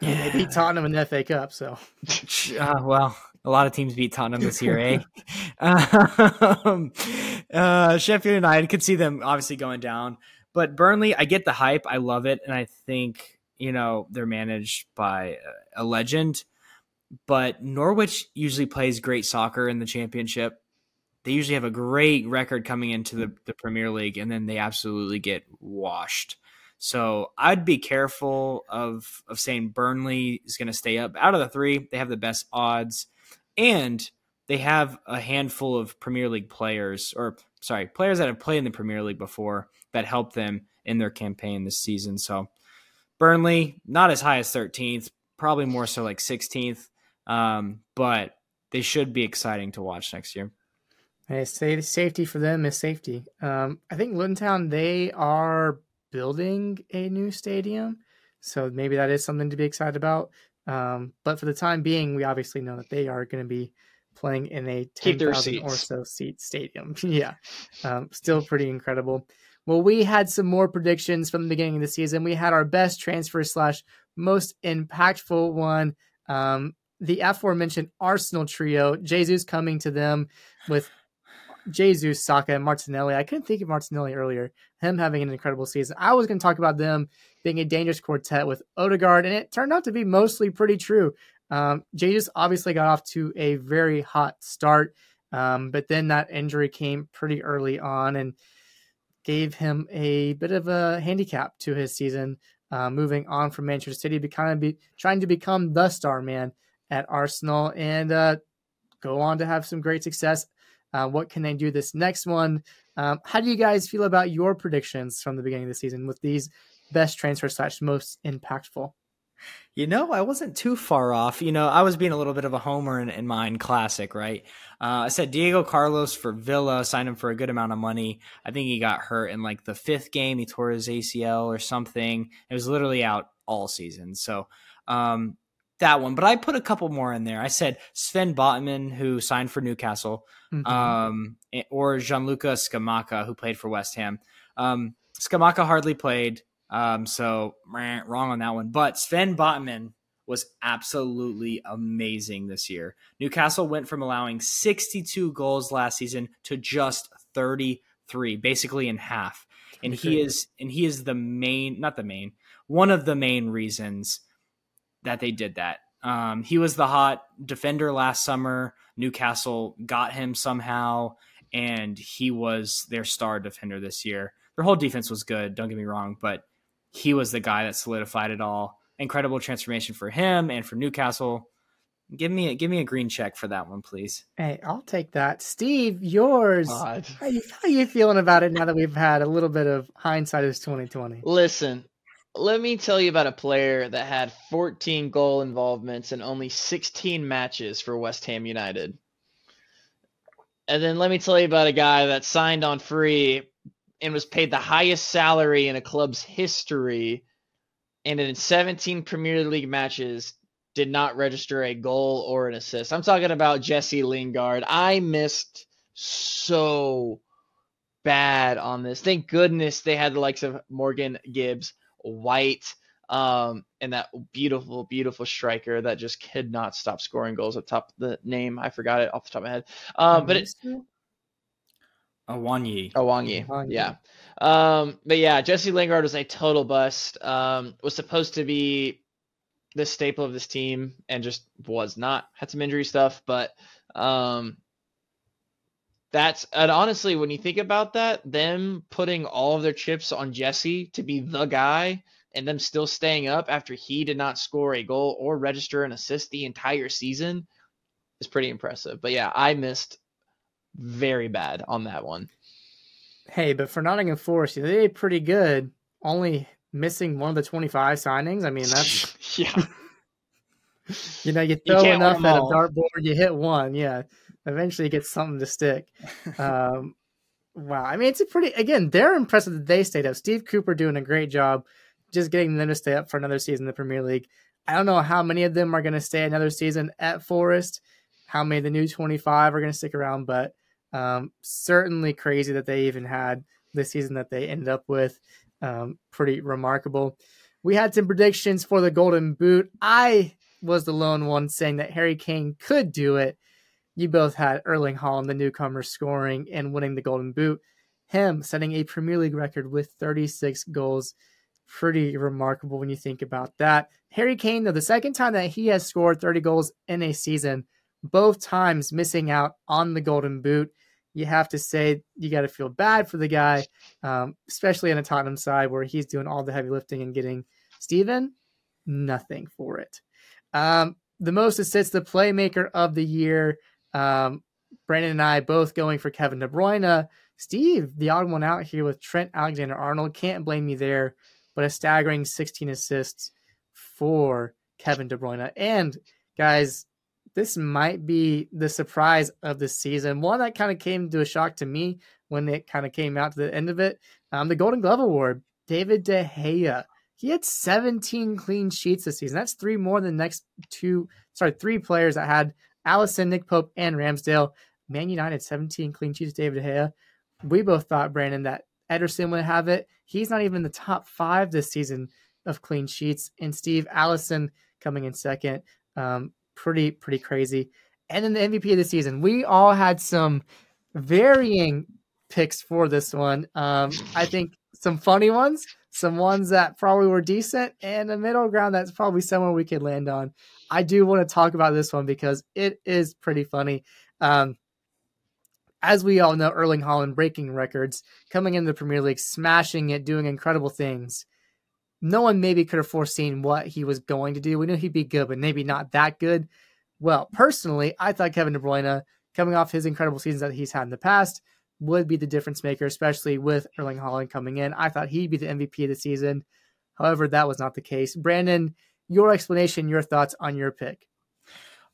yeah, they beat Tottenham in the FA Cup, so uh, well, a lot of teams beat Tottenham this year, eh? um, uh, Sheffield United could see them obviously going down, but Burnley, I get the hype, I love it, and I think you know they're managed by a legend. But Norwich usually plays great soccer in the championship. They usually have a great record coming into the, the Premier League, and then they absolutely get washed. So I'd be careful of of saying Burnley is going to stay up. Out of the three, they have the best odds, and they have a handful of Premier League players, or sorry, players that have played in the Premier League before that help them in their campaign this season. So Burnley, not as high as 13th, probably more so like 16th, um, but they should be exciting to watch next year. Hey, safety for them is safety. Um, I think Luton Town they are building a new stadium. So maybe that is something to be excited about. Um, but for the time being, we obviously know that they are going to be playing in a 10,000 or so seat stadium. yeah. Um, still pretty incredible. Well, we had some more predictions from the beginning of the season. We had our best transfer slash most impactful one. Um, the aforementioned Arsenal trio, Jesus coming to them with Jesus, Saka, and Martinelli. I couldn't think of Martinelli earlier. Him having an incredible season. I was going to talk about them being a dangerous quartet with Odegaard, and it turned out to be mostly pretty true. Um, Jesus obviously got off to a very hot start, um, but then that injury came pretty early on and gave him a bit of a handicap to his season. Uh, moving on from Manchester City, be kind of be trying to become the star man at Arsenal and uh, go on to have some great success uh, what can they do this next one? Um, how do you guys feel about your predictions from the beginning of the season with these best transfer slash most impactful? You know, I wasn't too far off. You know, I was being a little bit of a homer in, in mine classic, right? Uh, I said Diego Carlos for Villa, signed him for a good amount of money. I think he got hurt in like the fifth game. He tore his ACL or something. It was literally out all season. So, um, that one, but I put a couple more in there. I said Sven Botman, who signed for Newcastle, mm-hmm. um, or Gianluca Scamacca, who played for West Ham. Um, Scamacca hardly played, um, so wrong on that one. But Sven Botman was absolutely amazing this year. Newcastle went from allowing 62 goals last season to just 33, basically in half. And he is and he is the main, not the main, one of the main reasons that they did that. Um, he was the hot defender last summer. Newcastle got him somehow, and he was their star defender this year. Their whole defense was good, don't get me wrong, but he was the guy that solidified it all. Incredible transformation for him and for Newcastle. Give me a give me a green check for that one, please. Hey, I'll take that. Steve, yours. How you, how you feeling about it now that we've had a little bit of hindsight as 2020? Listen, let me tell you about a player that had 14 goal involvements and only 16 matches for West Ham United. And then let me tell you about a guy that signed on free and was paid the highest salary in a club's history and in 17 Premier League matches did not register a goal or an assist. I'm talking about Jesse Lingard. I missed so bad on this. Thank goodness they had the likes of Morgan Gibbs White, um, and that beautiful, beautiful striker that just could not stop scoring goals up top. The name I forgot it off the top of my head, um, but it's Awoniyi. Awoniyi, yeah. Um, but yeah, Jesse Lingard was a total bust. Um, was supposed to be the staple of this team and just was not. Had some injury stuff, but um, that's and honestly, when you think about that, them putting all of their chips on Jesse to be the guy and them still staying up after he did not score a goal or register an assist the entire season is pretty impressive. But yeah, I missed very bad on that one. Hey, but for Nottingham Forest, they did pretty good. Only missing one of the 25 signings. I mean, that's yeah. you know, you throw you enough at a dartboard, you hit one. Yeah eventually get something to stick. Um, wow. I mean, it's a pretty again. They're impressive that they stayed up. Steve Cooper doing a great job, just getting them to stay up for another season in the Premier League. I don't know how many of them are going to stay another season at Forest. How many of the new twenty five are going to stick around? But um, certainly crazy that they even had the season that they ended up with. Um, pretty remarkable. We had some predictions for the Golden Boot. I was the lone one saying that Harry Kane could do it. You both had Erling Haaland, the newcomer, scoring and winning the Golden Boot. Him setting a Premier League record with 36 goals. Pretty remarkable when you think about that. Harry Kane, though, the second time that he has scored 30 goals in a season, both times missing out on the Golden Boot. You have to say you got to feel bad for the guy, um, especially on a Tottenham side where he's doing all the heavy lifting and getting Steven nothing for it. Um, the most assists, the playmaker of the year. Um, Brandon and I both going for Kevin De Bruyne. Steve, the odd one out here with Trent Alexander Arnold. Can't blame me there, but a staggering 16 assists for Kevin De Bruyne. And guys, this might be the surprise of the season. One that kind of came to a shock to me when it kind of came out to the end of it. Um, the Golden Glove Award, David De Gea. He had 17 clean sheets this season. That's three more than the next two, sorry, three players that had Alisson, Nick Pope, and Ramsdale. Man United, 17 clean sheets, David De Gea. We both thought, Brandon, that Ederson would have it. He's not even the top five this season of clean sheets. And Steve Alisson coming in second. Um, pretty, pretty crazy. And then the MVP of the season. We all had some varying picks for this one. Um, I think some funny ones, some ones that probably were decent, and a middle ground that's probably somewhere we could land on. I do want to talk about this one because it is pretty funny. Um, as we all know, Erling Haaland breaking records, coming into the Premier League, smashing it, doing incredible things. No one maybe could have foreseen what he was going to do. We knew he'd be good, but maybe not that good. Well, personally, I thought Kevin De Bruyne, coming off his incredible seasons that he's had in the past, would be the difference maker, especially with Erling Haaland coming in. I thought he'd be the MVP of the season. However, that was not the case. Brandon, your explanation, your thoughts on your pick.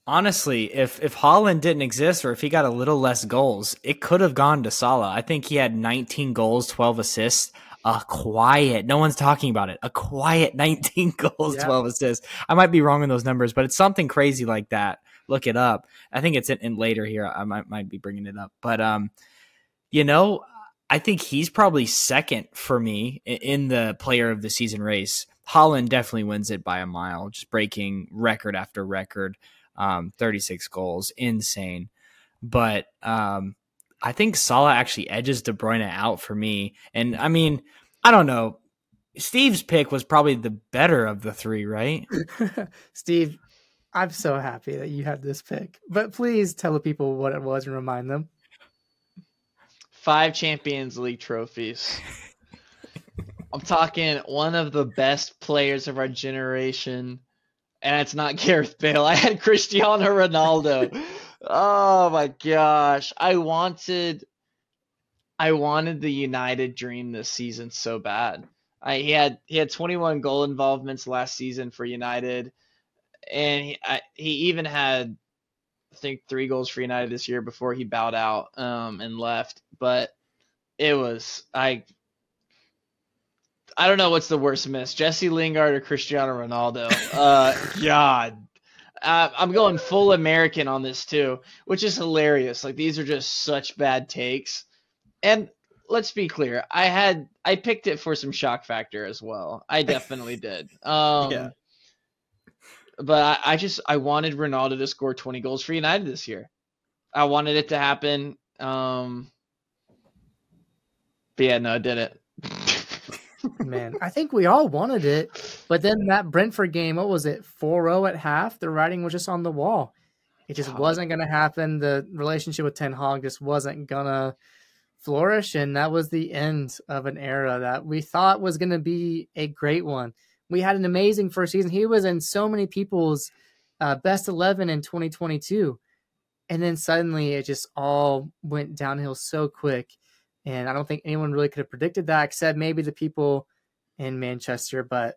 Honestly, if if Haaland didn't exist or if he got a little less goals, it could have gone to Salah. I think he had 19 goals, 12 assists. A quiet, no one's talking about it. A quiet 19 goals, yeah. 12 assists. I might be wrong in those numbers, but it's something crazy like that. Look it up. I think it's in, in later here. I might might be bringing it up, but um, you know, I think he's probably second for me in the player of the season race. Haaland definitely wins it by a mile, just breaking record after record. Um, 36 goals, insane. But um, I think Salah actually edges De Bruyne out for me. And I mean, I don't know. Steve's pick was probably the better of the three, right? Steve, I'm so happy that you had this pick. But please tell the people what it was and remind them five Champions League trophies. I'm talking one of the best players of our generation, and it's not Gareth Bale. I had Cristiano Ronaldo. Oh my gosh, I wanted, I wanted the United dream this season so bad. I, he had he had 21 goal involvements last season for United, and he I, he even had I think three goals for United this year before he bowed out um, and left. But it was I. I don't know what's the worst miss, Jesse Lingard or Cristiano Ronaldo. Uh, God, uh, I'm going full American on this too, which is hilarious. Like these are just such bad takes, and let's be clear, I had I picked it for some shock factor as well. I definitely did. Um, yeah but I, I, just I wanted Ronaldo to score 20 goals for United this year. I wanted it to happen. Um, but yeah, no, it didn't. Man, I think we all wanted it, but then that Brentford game, what was it, 4-0 at half? The writing was just on the wall. It just wasn't going to happen. The relationship with Ten Hag just wasn't going to flourish, and that was the end of an era that we thought was going to be a great one we had an amazing first season. He was in so many people's uh, best 11 in 2022. And then suddenly it just all went downhill so quick. And I don't think anyone really could have predicted that except maybe the people in Manchester. But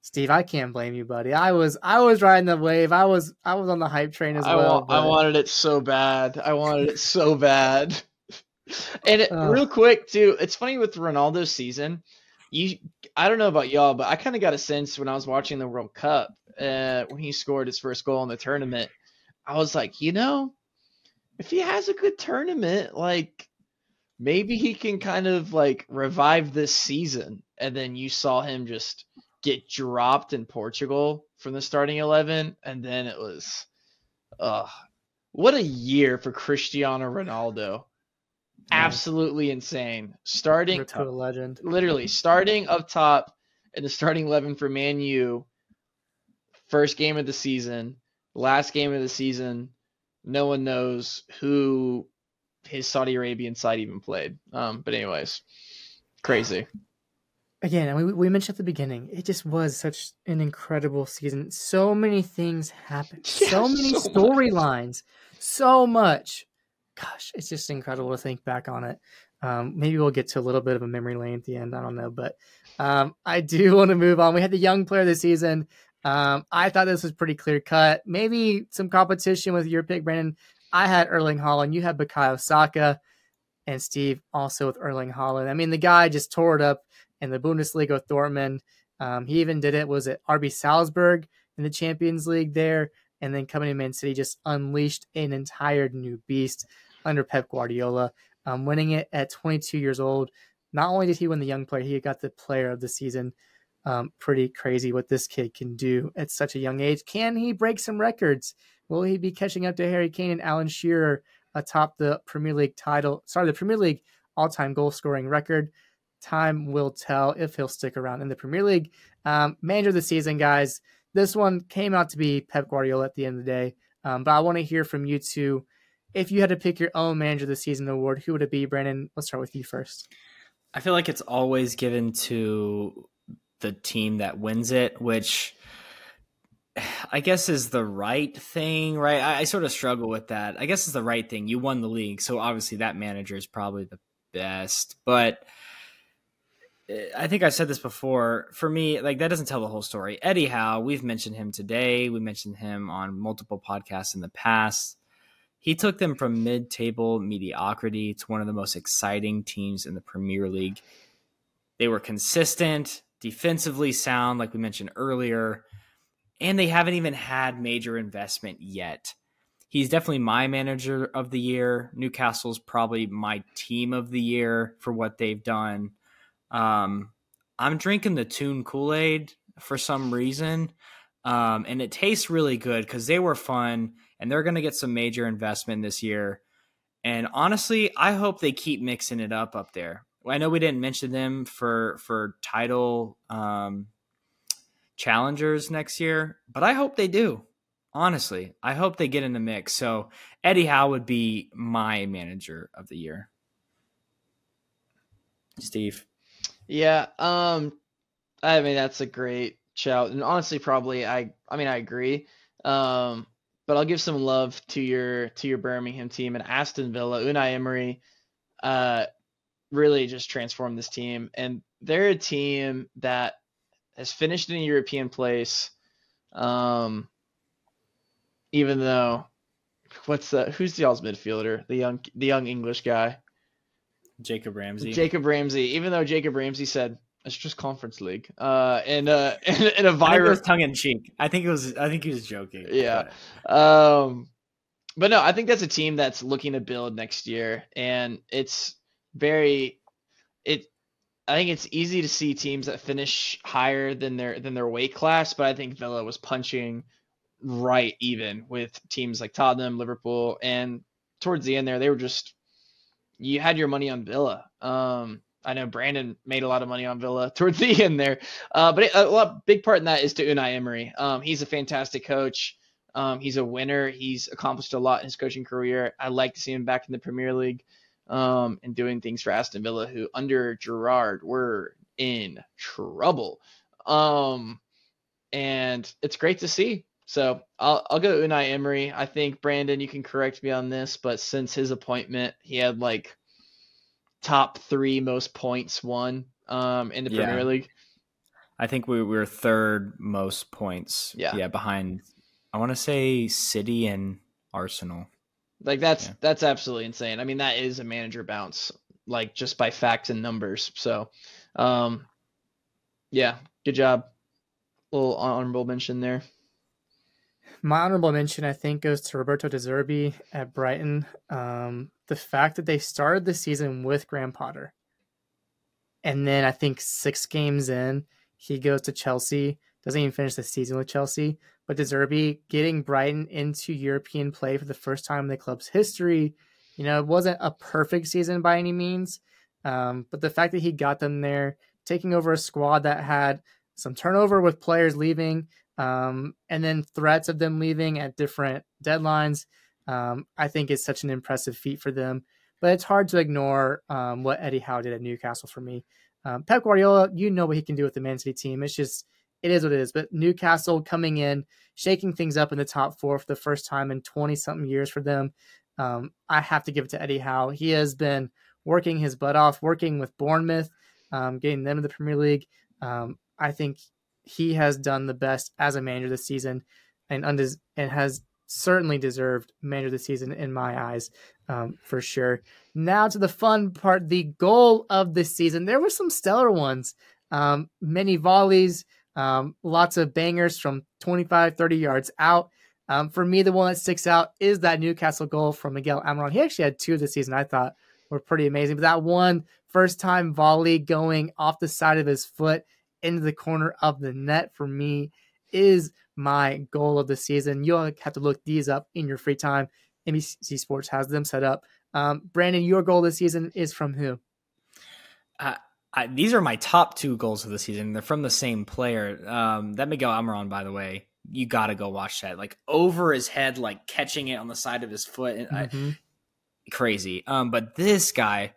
Steve, I can't blame you, buddy. I was I was riding the wave. I was I was on the hype train as I well. I wanted it so bad. I wanted it so bad. and uh, real quick too, it's funny with Ronaldo's season. You, I don't know about y'all, but I kind of got a sense when I was watching the World Cup uh, when he scored his first goal in the tournament. I was like, you know, if he has a good tournament, like maybe he can kind of like revive this season. And then you saw him just get dropped in Portugal from the starting eleven, and then it was, uh, what a year for Cristiano Ronaldo absolutely insane. Starting to a legend. Literally starting up top in the starting eleven for Man U. First game of the season, last game of the season. No one knows who his Saudi Arabian side even played. Um, but anyways, crazy. Again, we, we mentioned at the beginning, it just was such an incredible season. So many things happened. Yeah, so many so storylines. So much gosh, it's just incredible to think back on it. Um, maybe we'll get to a little bit of a memory lane at the end. I don't know, but um, I do want to move on. We had the young player this season. Um, I thought this was pretty clear cut. Maybe some competition with your pick, Brandon. I had Erling Haaland. You had Bukayo Saka, and Steve also with Erling Haaland. I mean, the guy just tore it up in the Bundesliga with Dortmund. Um, he even did it. Was it RB Salzburg in the Champions League there? And then coming to Man City, just unleashed an entire new beast under Pep Guardiola, um, winning it at 22 years old. Not only did he win the young player, he got the player of the season. Um, pretty crazy what this kid can do at such a young age. Can he break some records? Will he be catching up to Harry Kane and Alan Shearer atop the Premier League title? Sorry, the Premier League all-time goal scoring record. Time will tell if he'll stick around in the Premier League. Um, manager of the season, guys. This one came out to be Pep Guardiola at the end of the day. Um, but I want to hear from you two if you had to pick your own manager of the season award, who would it be, Brandon? Let's start with you first. I feel like it's always given to the team that wins it, which I guess is the right thing, right? I, I, sort of struggle with that. I guess is the right thing. You won the league, so obviously that manager is probably the best. But eh, I think I've said this before. For me, like that doesn't tell the whole story. Eddie Howe, we've mentioned him today. We mentioned him on multiple podcasts in the past. He took them from mid table mediocrity to one of the most exciting teams in the Premier League. They were consistent, defensively sound, like we mentioned earlier, and they haven't even had major investment yet. He's definitely my manager of the year. Newcastle's probably my team of the year for what they've done. Um, I'm drinking the Toon Kool Aid for some reason. Um, and it tastes really good because they were fun and they're going to get some major investment this year. And honestly, I hope they keep mixing it up up there. I know we didn't mention them for for title um, challengers next year, but I hope they do. Honestly, I hope they get in the mix. So Eddie Howe would be my manager of the year. Steve. Yeah, um, I mean that's a great shout. And honestly, probably I I mean I agree. Um, but I'll give some love to your to your Birmingham team and Aston Villa. Unai Emery, uh, really just transformed this team, and they're a team that has finished in a European place. Um, even though, what's the who's the y'all's midfielder? The young the young English guy. Jacob Ramsey. Jacob Ramsey. Even though Jacob Ramsey said it's just conference league. Uh, and uh, in, a virus, tongue in cheek. I think it was. I think he was joking. Yeah. But. Um, but no, I think that's a team that's looking to build next year, and it's very, it. I think it's easy to see teams that finish higher than their than their weight class, but I think Villa was punching right even with teams like Tottenham, Liverpool, and towards the end there, they were just you had your money on Villa. Um, I know Brandon made a lot of money on Villa towards the end there, uh, but a lot, big part in that is to Unai Emery. Um, he's a fantastic coach. Um, he's a winner. He's accomplished a lot in his coaching career. I like to see him back in the Premier League um, and doing things for Aston Villa, who under Gerrard were in trouble. Um, and it's great to see. So I'll I'll go Unai Emery. I think Brandon, you can correct me on this, but since his appointment, he had like top three most points won um, in the yeah. Premier League. I think we were third most points. Yeah, yeah, behind I want to say City and Arsenal. Like that's yeah. that's absolutely insane. I mean, that is a manager bounce, like just by facts and numbers. So, um, yeah, good job. A little honorable mention there. My honorable mention, I think, goes to Roberto De Zerbi at Brighton. Um, the fact that they started the season with Graham Potter, and then I think six games in, he goes to Chelsea. Doesn't even finish the season with Chelsea, but De Zerbi getting Brighton into European play for the first time in the club's history. You know, it wasn't a perfect season by any means, um, but the fact that he got them there, taking over a squad that had some turnover with players leaving, um, and then threats of them leaving at different deadlines, um, I think is such an impressive feat for them. But it's hard to ignore um, what Eddie Howe did at Newcastle for me. Um, Pep Guardiola, you know what he can do with the Man City team. It's just it is what it is. But Newcastle coming in, shaking things up in the top four for the first time in 20 something years for them. Um, I have to give it to Eddie Howe. He has been working his butt off, working with Bournemouth, um, getting them to the Premier League. Um, I think he has done the best as a manager this season and, undes- and has certainly deserved manager of the season in my eyes, um, for sure. Now to the fun part, the goal of this season. There were some stellar ones, um, many volleys, um, lots of bangers from 25, 30 yards out. Um, for me, the one that sticks out is that Newcastle goal from Miguel Almiron. He actually had two this season. I thought were pretty amazing. But that one first time volley going off the side of his foot into the corner of the net for me is my goal of the season. You'll have to look these up in your free time. NBC Sports has them set up. Um, Brandon, your goal this season is from who? Uh, I, these are my top two goals of the season. They're from the same player. Um, that Miguel Almiron, by the way, you got to go watch that. Like over his head, like catching it on the side of his foot. Mm-hmm. I, crazy. Um, but this guy,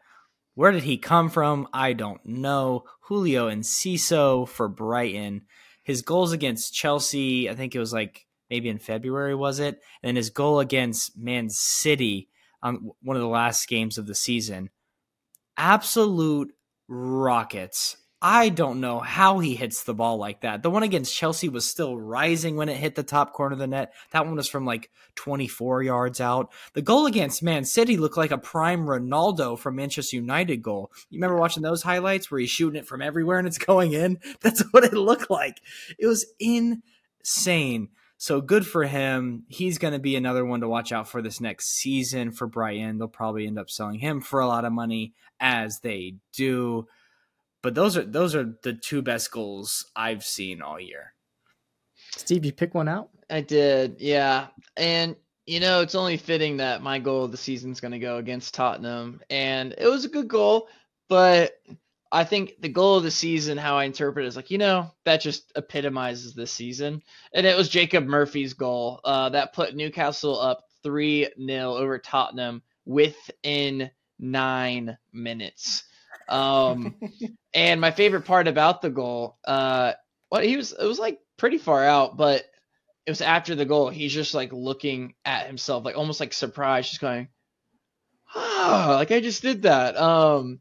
where did he come from? I don't know. Julio Enciso for Brighton. His goals against Chelsea, I think it was like maybe in February, was it? And his goal against Man City on one of the last games of the season. Absolute rockets. I don't know how he hits the ball like that. The one against Chelsea was still rising when it hit the top corner of the net. That one was from like 24 yards out. The goal against Man City looked like a prime Ronaldo from Manchester United goal. You remember watching those highlights where he's shooting it from everywhere and it's going in? That's what it looked like. It was insane. So good for him. He's going to be another one to watch out for this next season for Brighton. They'll probably end up selling him for a lot of money as they do. But those are those are the two best goals I've seen all year. Steve, you pick one out? I did, yeah. And you know, it's only fitting that my goal of the season is going to go against Tottenham, and it was a good goal, but I think the goal of the season, how I interpret it, is like, you know, that just epitomizes the season. And it was Jacob Murphy's goal uh, that put Newcastle up 3 0 over Tottenham within nine minutes. Um, and my favorite part about the goal, uh, what he was, it was like pretty far out, but it was after the goal. He's just like looking at himself, like almost like surprised, just going, ah, like I just did that. Um,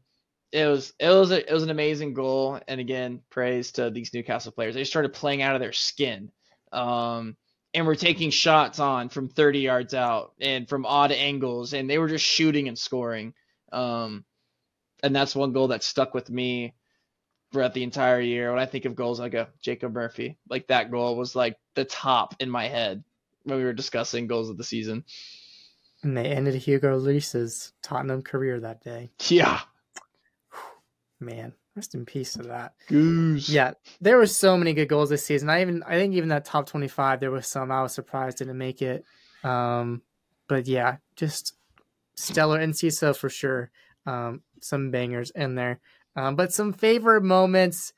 it was it was a, it was an amazing goal, and again, praise to these Newcastle players. They started playing out of their skin, um, and were taking shots on from 30 yards out and from odd angles, and they were just shooting and scoring. Um, and that's one goal that stuck with me throughout the entire year. When I think of goals, I go Jacob Murphy. Like that goal was like the top in my head when we were discussing goals of the season. And they ended Hugo Lloris's Tottenham career that day. Yeah, man, rest in peace to that. Goose. Yeah, there were so many good goals this season. I even I think even that top twenty five, there was some I was surprised didn't make it. Um, but yeah, just stellar Enciso for sure. Um, some bangers in there. Um, but some favorite moments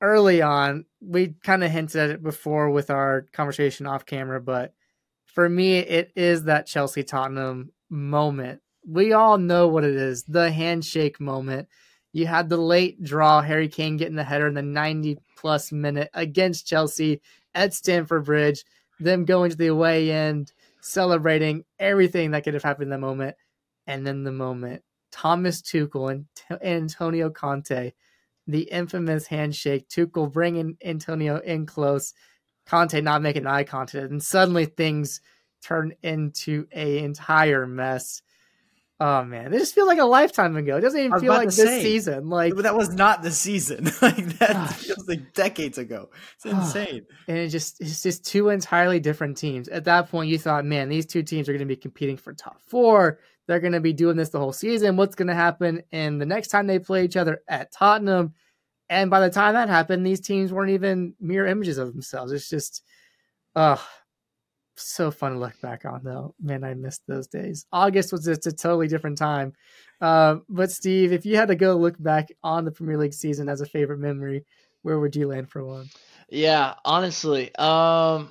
early on. We kind of hinted at it before with our conversation off camera, but for me, it is that Chelsea Tottenham moment. We all know what it is the handshake moment you had the late draw, Harry Kane getting the header in the 90 plus minute against Chelsea at Stamford Bridge, them going to the away end, celebrating everything that could have happened in the moment. And then the moment, Thomas Tuchel and T- Antonio Conte, the infamous handshake, Tuchel bringing Antonio in close, Conte not making eye contact, and suddenly things turn into a entire mess. Oh man, it just feels like a lifetime ago. It doesn't even feel like this say, season. Like that was not the season. like that gosh. feels like decades ago. It's insane. and it just it's just two entirely different teams. At that point, you thought, man, these two teams are going to be competing for top four. They're going to be doing this the whole season. What's going to happen? And the next time they play each other at Tottenham, and by the time that happened, these teams weren't even mirror images of themselves. It's just, uh, so fun to look back on though. Man, I missed those days. August was just a totally different time. Uh, but Steve, if you had to go look back on the Premier League season as a favorite memory, where would you land for one? Yeah, honestly, um,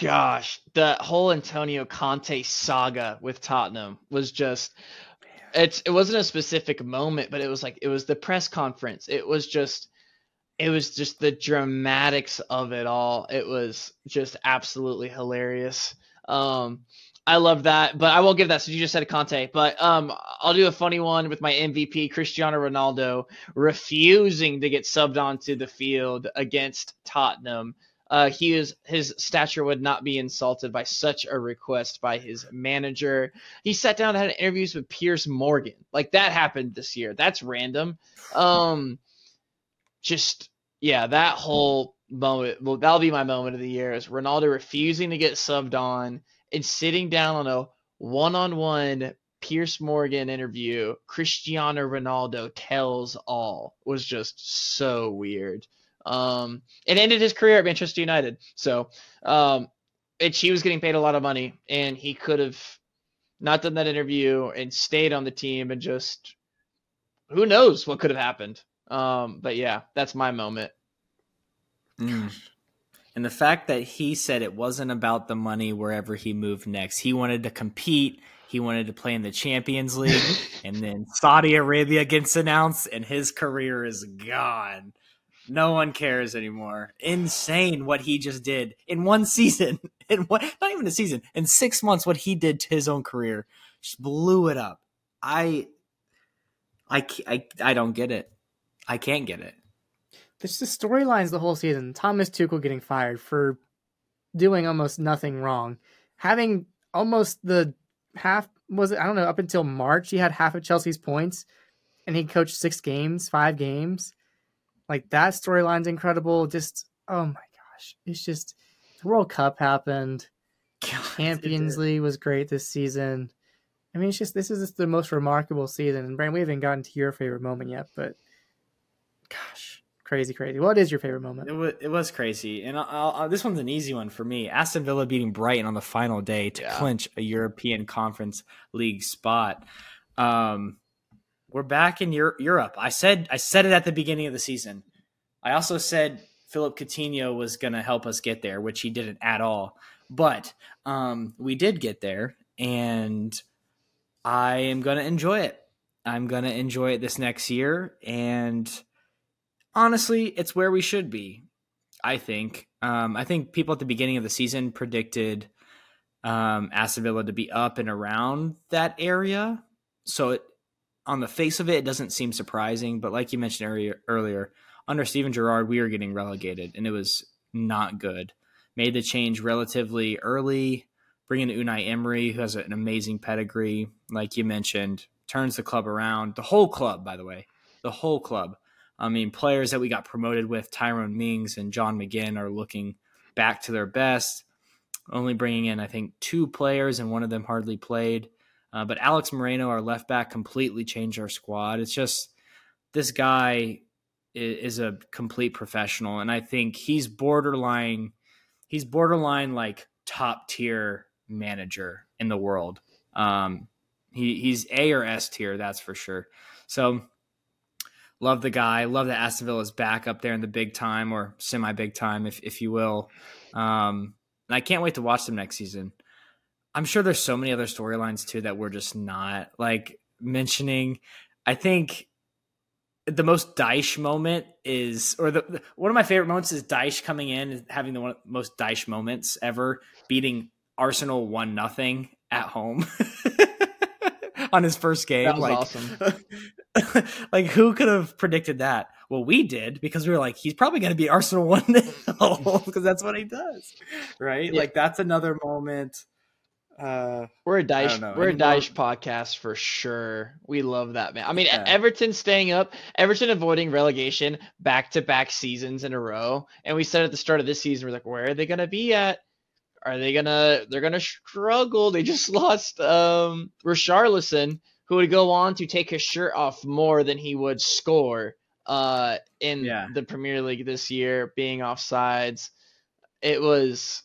gosh, the whole Antonio Conte saga with Tottenham was just. It's it wasn't a specific moment, but it was like it was the press conference. It was just it was just the dramatics of it all. It was just absolutely hilarious. Um, I love that, but I won't give that. So you just said Conte, but um, I'll do a funny one with my MVP, Cristiano Ronaldo, refusing to get subbed onto the field against Tottenham. Uh, he is his stature would not be insulted by such a request by his manager. He sat down and had interviews with Piers Morgan. Like that happened this year. That's random. Um, just yeah, that whole moment. Well, that'll be my moment of the year is Ronaldo refusing to get subbed on and sitting down on a one-on-one Piers Morgan interview. Cristiano Ronaldo tells all was just so weird. Um, it ended his career at Manchester United. So, um, it, he was getting paid a lot of money, and he could have not done that interview and stayed on the team and just who knows what could have happened. Um, but yeah, that's my moment. Mm. And the fact that he said it wasn't about the money wherever he moved next. He wanted to compete. He wanted to play in the Champions League. and then Saudi Arabia gets announced and his career is gone. No one cares anymore. Insane what he just did in one season. In what not even a season. In six months, what he did to his own career. Just blew it up. I I I, I don't get it. I can't get it. There's just storylines the whole season. Thomas Tuchel getting fired for doing almost nothing wrong, having almost the half was it I don't know up until March he had half of Chelsea's points, and he coached six games, five games. Like that storyline's incredible. Just oh my gosh, it's just the World Cup happened. God, Champions League was great this season. I mean, it's just this is just the most remarkable season. And Brand, we haven't gotten to your favorite moment yet, but gosh, crazy, crazy. What is your favorite moment? It was, it was crazy, and I'll, I'll, this one's an easy one for me. Aston Villa beating Brighton on the final day to yeah. clinch a European Conference League spot. Um, we're back in Euro- Europe. I said I said it at the beginning of the season. I also said Philippe Coutinho was going to help us get there, which he didn't at all. But um, we did get there, and I am going to enjoy it. I'm going to enjoy it this next year, and honestly, it's where we should be. I think. Um, I think people at the beginning of the season predicted um, Aston Villa to be up and around that area. So, it, on the face of it, it doesn't seem surprising. But like you mentioned earlier, earlier, under Steven Gerrard, we were getting relegated, and it was not good. Made the change relatively early, bringing Unai Emery, who has an amazing pedigree, like you mentioned, turns the club around. The whole club, by the way, the whole club. I mean, players that we got promoted with, Tyrone Mings and John McGinn, are looking back to their best. Only bringing in, I think, two players, and one of them hardly played. Uh, but Alex Moreno, our left back, completely changed our squad. It's just this guy is, is a complete professional, and I think he's borderline. He's borderline like top tier manager in the world. Um, he, he's A or S tier, that's for sure. So Love the guy. Love that Aston Villa is back up there in the big time or semi big time, if if you will. Um, and I can't wait to watch them next season. I'm sure there's so many other storylines too that we're just not like mentioning. I think the most Dyche moment is, or the, the, one of my favorite moments is Dyche coming in and having the one, most Dyche moments ever, beating Arsenal one nothing at home on his first game. That was like, awesome. like who could have predicted that? Well, we did because we were like, he's probably going to be Arsenal one because that's what he does, right? Yeah. Like that's another moment. Uh, we're a Dyche, we're a Dyche podcast for sure. We love that man. I mean, yeah. Everton staying up, Everton avoiding relegation back to back seasons in a row, and we said at the start of this season, we're like, where are they going to be at? Are they gonna? They're gonna struggle. They just lost um Richarlison, who would go on to take his shirt off more than he would score uh in yeah. the Premier League this year, being offsides. It was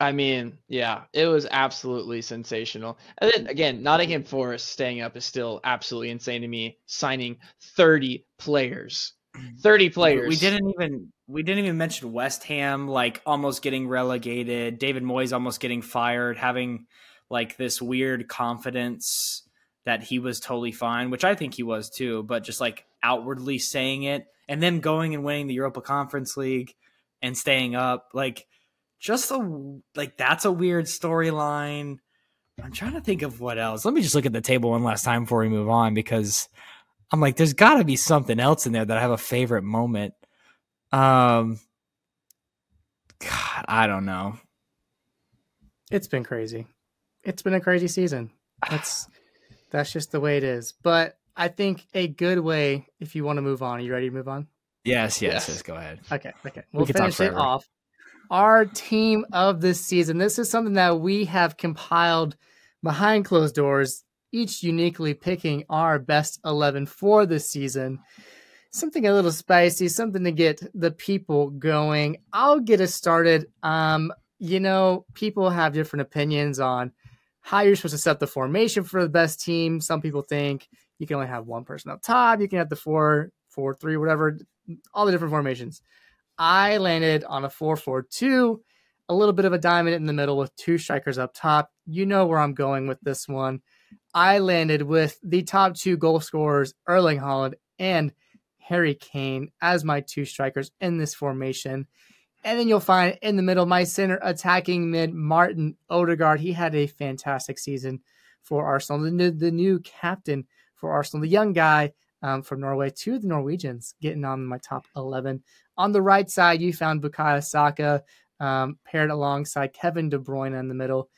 I mean, yeah, it was absolutely sensational. And then again, Nottingham Forest staying up is still absolutely insane to me. Signing 30 players. 30 players. We didn't even we didn't even mention West Ham like almost getting relegated, David Moyes almost getting fired, having like this weird confidence that he was totally fine, which I think he was too, but just like outwardly saying it and then going and winning the Europa Conference League and staying up like just a like that's a weird storyline. I'm trying to think of what else. Let me just look at the table one last time before we move on because I'm like, there's got to be something else in there that I have a favorite moment. Um, God, I don't know. It's been crazy. It's been a crazy season. That's that's just the way it is. But I think a good way, if you want to move on, are you ready to move on? Yes, yes, yes. yes go ahead. Okay, okay. We'll we finish it off. Our team of this season. This is something that we have compiled behind closed doors each uniquely picking our best 11 for this season. Something a little spicy, something to get the people going. I'll get us started. Um, you know, people have different opinions on how you're supposed to set the formation for the best team. Some people think you can only have one person up top, you can have the four, four, three, whatever, all the different formations. I landed on a 4 4 2, a little bit of a diamond in the middle with two strikers up top. You know where I'm going with this one. I landed with the top two goal scorers, Erling Haaland and Harry Kane, as my two strikers in this formation. And then you'll find in the middle my center attacking mid, Martin Odegaard. He had a fantastic season for Arsenal. The new, the new captain for Arsenal, the young guy um, from Norway, two of the Norwegians getting on my top 11. On the right side, you found Bukayo Saka um, paired alongside Kevin De Bruyne in the middle.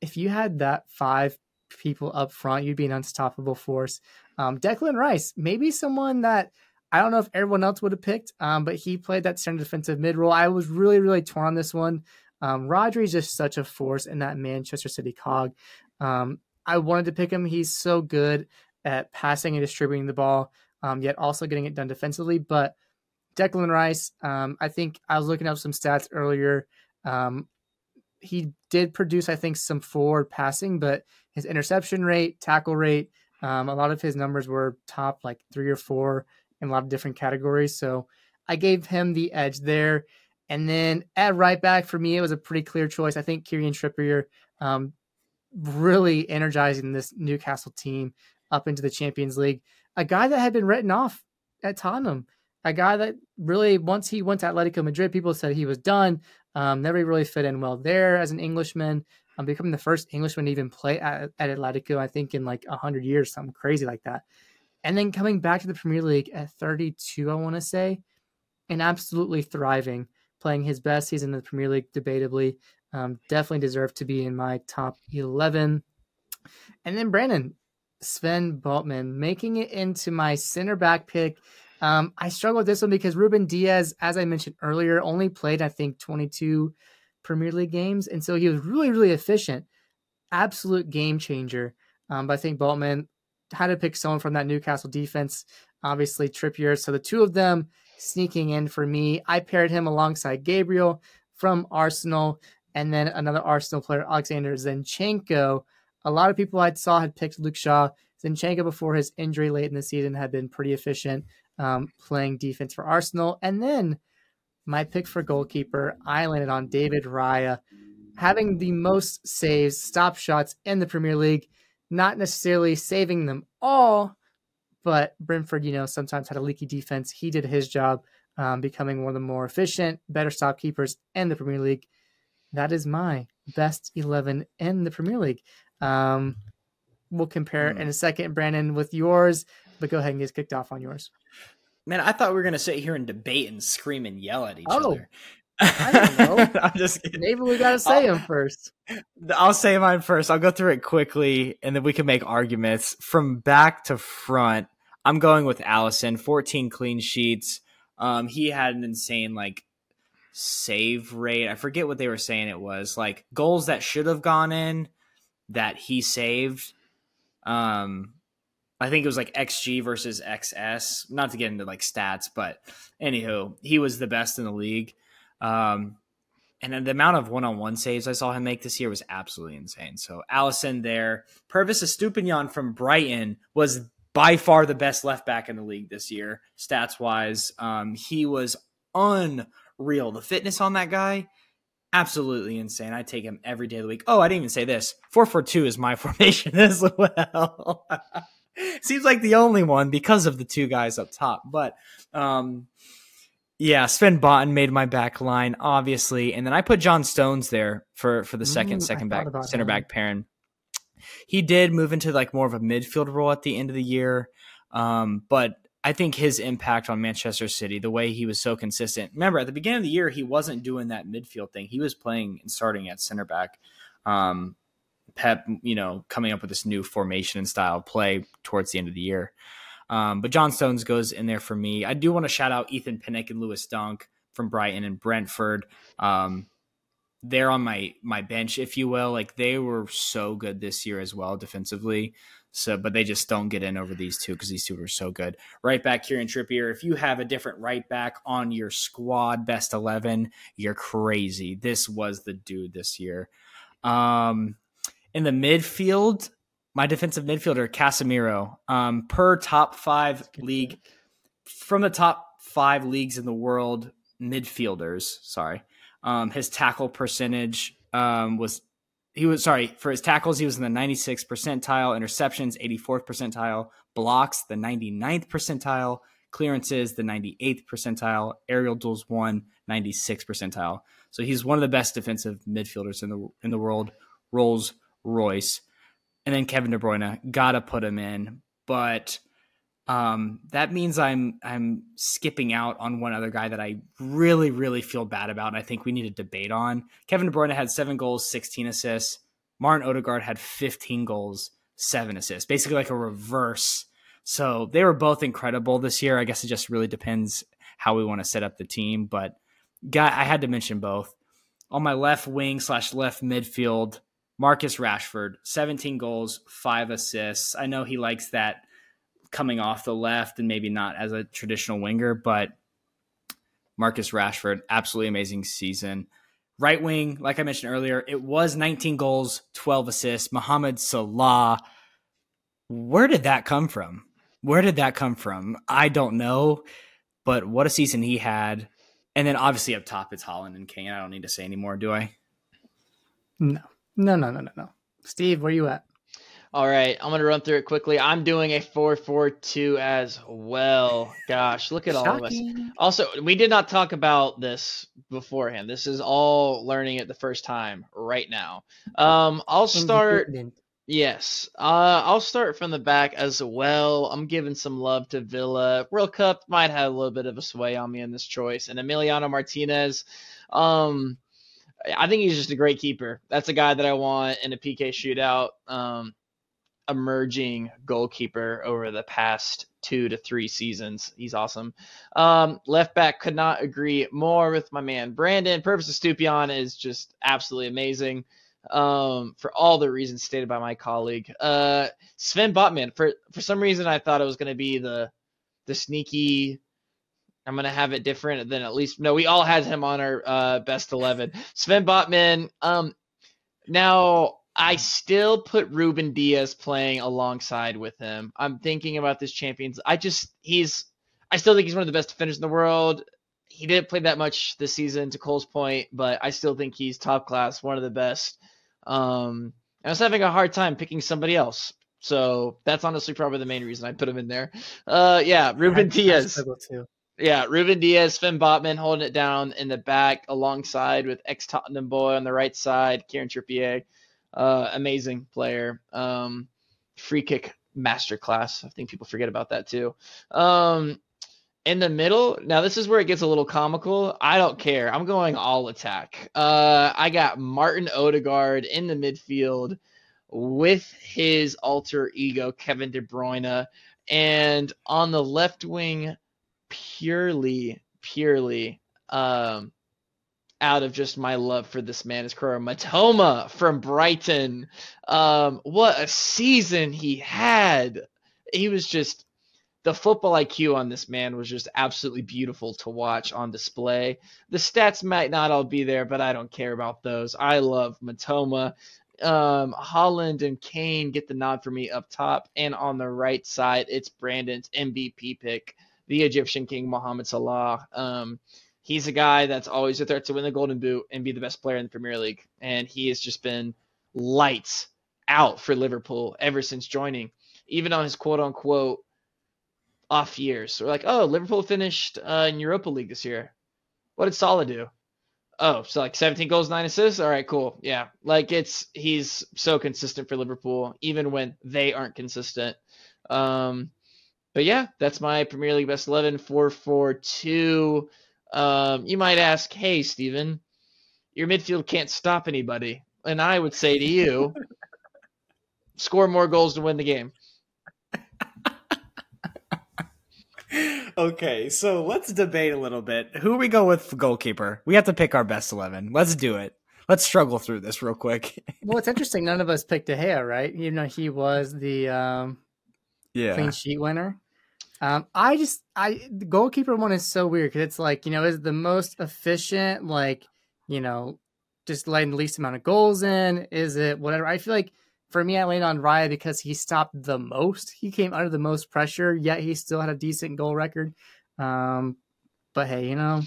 If you had that five people up front. You'd be an unstoppable force. Um, Declan Rice, maybe someone that I don't know if everyone else would have picked, um, but he played that center defensive mid role. I was really, really torn on this one. Um, Rodri's just such a force in that Manchester City cog. Um, I wanted to pick him. He's so good at passing and distributing the ball, um, yet also getting it done defensively. But Declan Rice, um, I think I was looking up some stats earlier. Um, he did produce, I think, some forward passing, but his interception rate, tackle rate, um, a lot of his numbers were top like three or four in a lot of different categories. So I gave him the edge there. And then at right back for me, it was a pretty clear choice. I think Kieran Trippier um, really energizing this Newcastle team up into the Champions League. A guy that had been written off at Tottenham, a guy that really, once he went to Atletico Madrid, people said he was done. Um, never really fit in well there as an Englishman. I'm becoming the first Englishman to even play at, at Atletico, I think, in like 100 years, something crazy like that. And then coming back to the Premier League at 32, I want to say, and absolutely thriving, playing his best season in the Premier League, debatably. Um, definitely deserved to be in my top 11. And then Brandon, Sven Botman, making it into my center back pick. Um, I struggle with this one because Ruben Dias, as I mentioned earlier, only played, I think, 22 Premier League games. And so he was really, really efficient. Absolute game changer. Um, but I think Botman had to pick someone from that Newcastle defense, obviously Trippier. So the two of them sneaking in for me. I paired him alongside Gabriel from Arsenal and then another Arsenal player, Alexander Zinchenko. A lot of people I saw had picked Luke Shaw. Zinchenko, before his injury late in the season, had been pretty efficient um, playing defense for Arsenal. And then my pick for goalkeeper, I landed on David Raya, having the most saves, stop shots in the Premier League, not necessarily saving them all, but Brentford, you know, sometimes had a leaky defense. He did his job, um, becoming one of the more efficient, better stop keepers in the Premier League. That is my best 11 in the Premier League. Um, we'll compare mm. in a second, Brandon, with yours. But go ahead and get kicked off on yours. Man, I thought we were gonna sit here and debate and scream and yell at each oh. other. I don't know. I'm just kidding. Maybe we gotta say I'll, them first. I'll say mine first. I'll go through it quickly, and then we can make arguments from back to front. I'm going with Alisson. 14 clean sheets. Um, he had an insane like save rate. I forget what they were saying it was. Like goals that should have gone in that he saved. Um, I think it was like XG versus XS. Not to get into like stats, but anywho, he was the best in the league. Um, and the amount of one-on-one saves I saw him make this year was absolutely insane. So Alisson there, Pervis Estupiñán from Brighton was by far the best left back in the league this year, stats wise. Um, he was unreal. The fitness on that guy, absolutely insane. I take him every day of the week. Oh, I didn't even say this. Four four two is my formation as well. Seems like the only one because of the two guys up top. But um, yeah, Sven Botman made my back line, obviously. And then I put John Stones there for, for the second, mm, second back, center him. back pairing. He did move into like more of a midfield role at the end of the year. Um, but I think his impact on Manchester City, the way he was so consistent. Remember, at the beginning of the year, he wasn't doing that midfield thing. He was playing and starting at center back. Um, Pep, you know, coming up with this new formation and style of play towards the end of the year. Um, but John Stones goes in there for me. I do want to shout out Ethan Pinnock and Lewis Dunk from Brighton and Brentford. Um, they're on my my bench, if you will. Like they were so good this year as well defensively. So, but they just don't get in over these two because these two are so good. Right back here in Trippier. If you have a different right back on your squad best eleven, you're crazy. This was the dude this year. Um, in the midfield, my defensive midfielder Casemiro, um, per top five league from the top five leagues in the world midfielders. Sorry, um, his tackle percentage um, was he was sorry for his tackles he was in the 96th percentile, interceptions 84th percentile, blocks the 99th percentile, clearances the 98th percentile, aerial duels one 96th percentile. So he's one of the best defensive midfielders in the in the world. Rolls Royce, and then Kevin De Bruyne. Gotta put him in, but um, that means I'm I'm skipping out on one other guy that I really really feel bad about. And I think we need to debate on. Kevin De Bruyne had seven goals, sixteen assists. Martin Odegaard had fifteen goals, seven assists. Basically like a reverse. So they were both incredible this year. I guess it just really depends how we want to set up the team. But guy, I had to mention both. On my left wing slash left midfield, Marcus Rashford, 17 goals, five assists. I know he likes that coming off the left and maybe not as a traditional winger, but Marcus Rashford, absolutely amazing season. Right wing, like I mentioned earlier, it was 19 goals, 12 assists. Mohamed Salah, where did that come from? Where did that come from? I don't know, but what a season he had. And then obviously up top, it's Haaland and Kane. I don't need to say anymore, do I? No. No, no, no, no, no. Steve, where you at? All right, I'm gonna run through it quickly. I'm doing a four-four-two as well. Gosh, look at Shocking. all of us. Also, we did not talk about this beforehand. This is all learning it the first time right now. Um, I'll start. Yes, uh, I'll start from the back as well. I'm giving some love to Villa. World Cup might have a little bit of a sway on me in this choice, and Emiliano Martinez. Um, I think he's just a great keeper. That's a guy that I want in a PK shootout. Um, emerging goalkeeper over the past two to three seasons. He's awesome. Um, left back could not agree more with my man Brandon. Purpose of Estupiñán is just absolutely amazing um, for all the reasons stated by my colleague. Uh, Sven Botman, for for some reason I thought it was going to be the the sneaky I'm gonna have it different than at least no. We all had him on our uh, best eleven. Sven Botman. Um, now I still put Ruben Dias playing alongside with him. I'm thinking about this champions. I just he's. I still think he's one of the best defenders in the world. He didn't play that much this season, to Cole's point, but I still think he's top class, one of the best. Um, I was having a hard time picking somebody else. So that's honestly probably the main reason I put him in there. Uh, yeah, Ruben Dias. Yeah, Ruben Dias, Sven Botman holding it down in the back alongside with ex Tottenham boy on the right side, Kieran Trippier. Uh, amazing player. Um, free kick masterclass. I think people forget about that too. Um, in the middle, now this is where it gets a little comical. I don't care. I'm going all attack. Uh, I got Martin Odegaard in the midfield with his alter ego Kevin De Bruyne, and on the left wing, purely, purely, um, out of just my love for this man is Kaoru Mitoma from Brighton. Um, what a season he had! He was just the football IQ on this man was just absolutely beautiful to watch on display. The stats might not all be there, but I don't care about those. I love Matoma. Um, Haaland and Kane get the nod for me up top, and on the right side, it's Brandon's MVP pick, the Egyptian King Mohamed Salah. Um, he's a guy that's always a threat to win the Golden Boot and be the best player in the Premier League, and he has just been lights out for Liverpool ever since joining. Even on his quote unquote off years. We're like, oh, Liverpool finished uh, in Europa League this year. What did Salah do? Oh, so like 17 goals, nine assists. All right, cool. Yeah, like it's he's so consistent for Liverpool, even when they aren't consistent. Um, but yeah, that's my Premier League best 11 4 4 2. Um, you might ask, hey, Steven, your midfield can't stop anybody. And I would say to you, score more goals to win the game. okay, so let's debate a little bit. Who we go with goalkeeper? We have to pick our best eleven. Let's do it. Let's struggle through this real quick. well, it's interesting. None of us picked De Gea, right? Even though he was the um, yeah clean sheet winner. Um, I just I the goalkeeper one is so weird because it's like you know is the most efficient like you know just letting the least amount of goals in. Is it whatever? I feel like for me, I landed on Raya because he stopped the most. He came under the most pressure, yet he still had a decent goal record. Um, but hey, you know,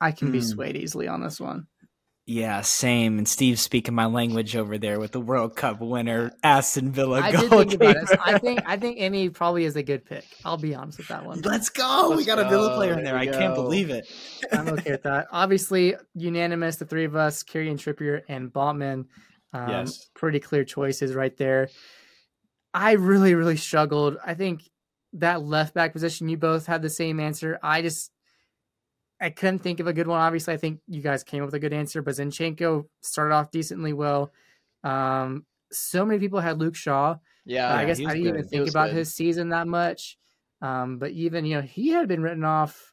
I can be hmm. swayed easily on this one. Yeah, same. And Steve's speaking my language over there with the World Cup winner, Aston Villa. I did think about it. I think I think Emi probably is a good pick. I'll be honest with that one. Let's go. Let's we got go. a Villa player in there. there I go. can't believe it. I'm okay with that. Obviously, unanimous. The three of us, Kieran Trippier and Botman. Um, yes. Pretty clear choices right there. I really, really struggled. I think that left back position, you both had the same answer. I just, I couldn't think of a good one. Obviously, I think you guys came up with a good answer, but Zinchenko started off decently well. Um, so many people had Luke Shaw. Yeah, I guess I didn't good. even think about good. his season that much. Um, but even you know he had been written off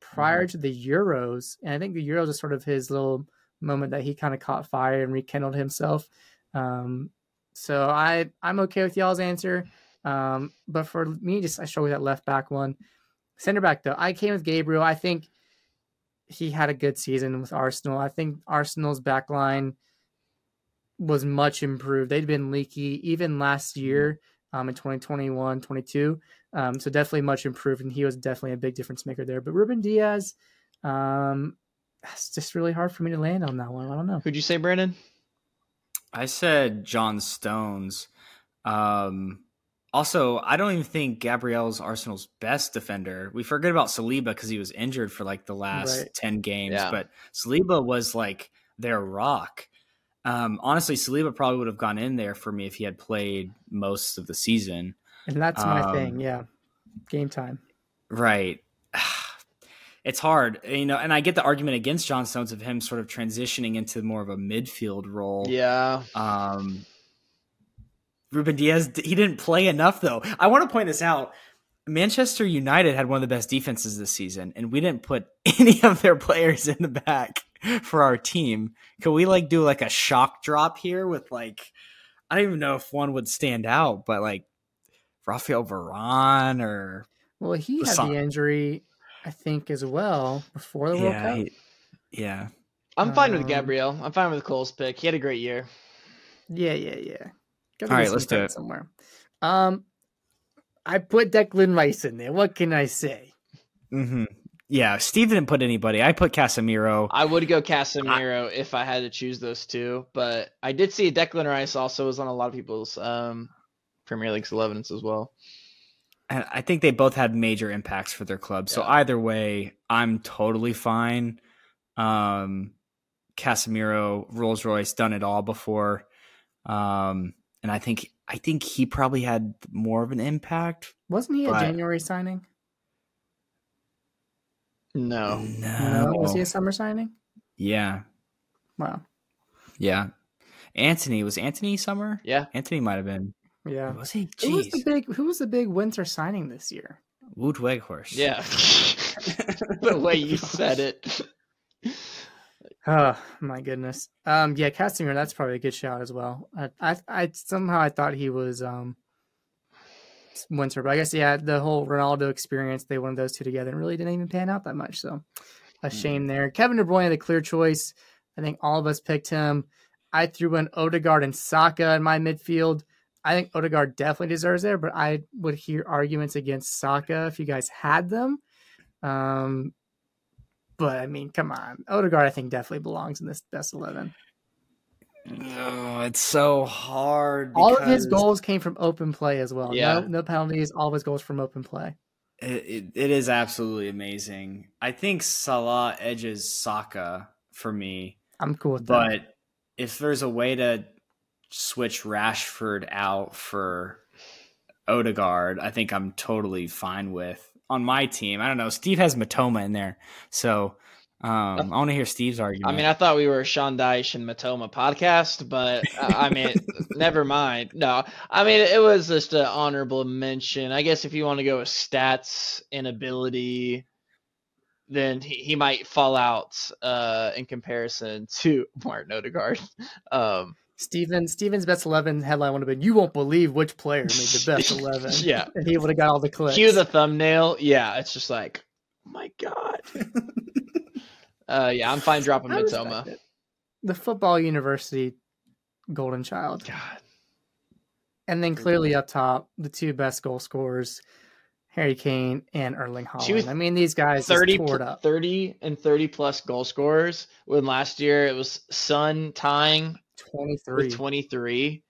prior mm-hmm. to the Euros, and I think the Euros is sort of his little moment that he kind of caught fire and rekindled himself. Um, so I I'm okay with y'all's answer. Um, but for me, just I struggle with that left back one. Center back though, I came with Gabriel. I think he had a good season with Arsenal. I think Arsenal's back line was much improved. They'd been leaky even last year um, in 2021, 22. Um, so definitely much improved, and he was definitely a big difference maker there. But Ruben Dias, um, it's just really hard for me to land on that one. I don't know. Who'd you say, Brandon? I said John Stones. Um, also, I don't even think Gabriel's Arsenal's best defender. We forget about Saliba because he was injured for like the last right. 10 games, yeah. but Saliba was like their rock. Um, honestly, Saliba probably would have gone in there for me if he had played most of the season. And that's my um, thing. Yeah. Game time. Right it's hard, you know, and I get the argument against John Stones of him sort of transitioning into more of a midfield role. Yeah. Um, Ruben Dias, he didn't play enough though. I want to point this out. Manchester United had one of the best defenses this season, and we didn't put any of their players in the back for our team. Could we like do like a shock drop here with like I don't even know if one would stand out, but like Rafael Varane or well, he had the injury I think, as well before the World Cup. He, yeah. I'm fine um, with Gabriel. I'm fine with Cole's pick. He had a great year. Yeah, yeah, yeah. All right, let's do it somewhere. Um, I put Declan Rice in there. What can I say? Mm-hmm. Yeah, Steve didn't put anybody. I put Casemiro. I would go Casemiro I, if I had to choose those two, but I did see Declan Rice also was on a lot of people's um, Premier League's 11s as well and I think they both had major impacts for their club. So either way, I'm totally fine. Um, Casemiro, Rolls Royce, done it all before, um, and I think I think he probably had more of an impact. Wasn't he a January signing? No. No. no. Was he a summer signing? Yeah. Wow. Yeah. Antony was Antony summer. Yeah, Antony might have been. Yeah. Was he? Who was the big Who was the big winter signing this year? Wout Weghorst. yeah. the way you said it. Oh my goodness. Um. Yeah, Casemiro. That's probably a good shout as well. I, I, I somehow I thought he was um. Winter, but I guess yeah, the whole Ronaldo experience. They wanted those two together and really didn't even pan out that much. So, a shame there. Kevin De Bruyne, the clear choice. I think all of us picked him. I threw in Odegaard and Saka in my midfield. I think Odegaard definitely deserves there, but I would hear arguments against Saka if you guys had them. Um, but I mean, come on, Odegaard I think definitely belongs in this best eleven. Oh, it's so hard. All of his goals came from open play as well. Yeah. No, no penalties. All of his goals from open play. It, it, it is absolutely amazing. I think Salah edges Saka for me, I'm cool with that. but if there's a way to switch Rashford out for Odegaard, I think I'm totally fine with on my team. I don't know. Steve has Mitoma in there, so um, I want to hear Steve's argument. I mean, I thought we were a Sean Dyche and Mitoma podcast, but uh, I mean, never mind. No, I mean, it was just an honorable mention. I guess if you want to go with stats and ability, then he, he might fall out uh, in comparison to Martin Odegaard. Um, Steven Steven's best eleven headline would have been "You won't believe which player made the best 11. Yeah. and he would have got all the clicks. cue the thumbnail. Yeah, it's just like, oh my god. uh, yeah, I'm fine dropping respect The football university golden child. God. And then clearly up top, the two best goal scorers, Harry Kane and Erling Haaland. I mean, these guys 30, just pl- up. 30 and 30 plus goal scorers when last year it was Son tying 23. with 23.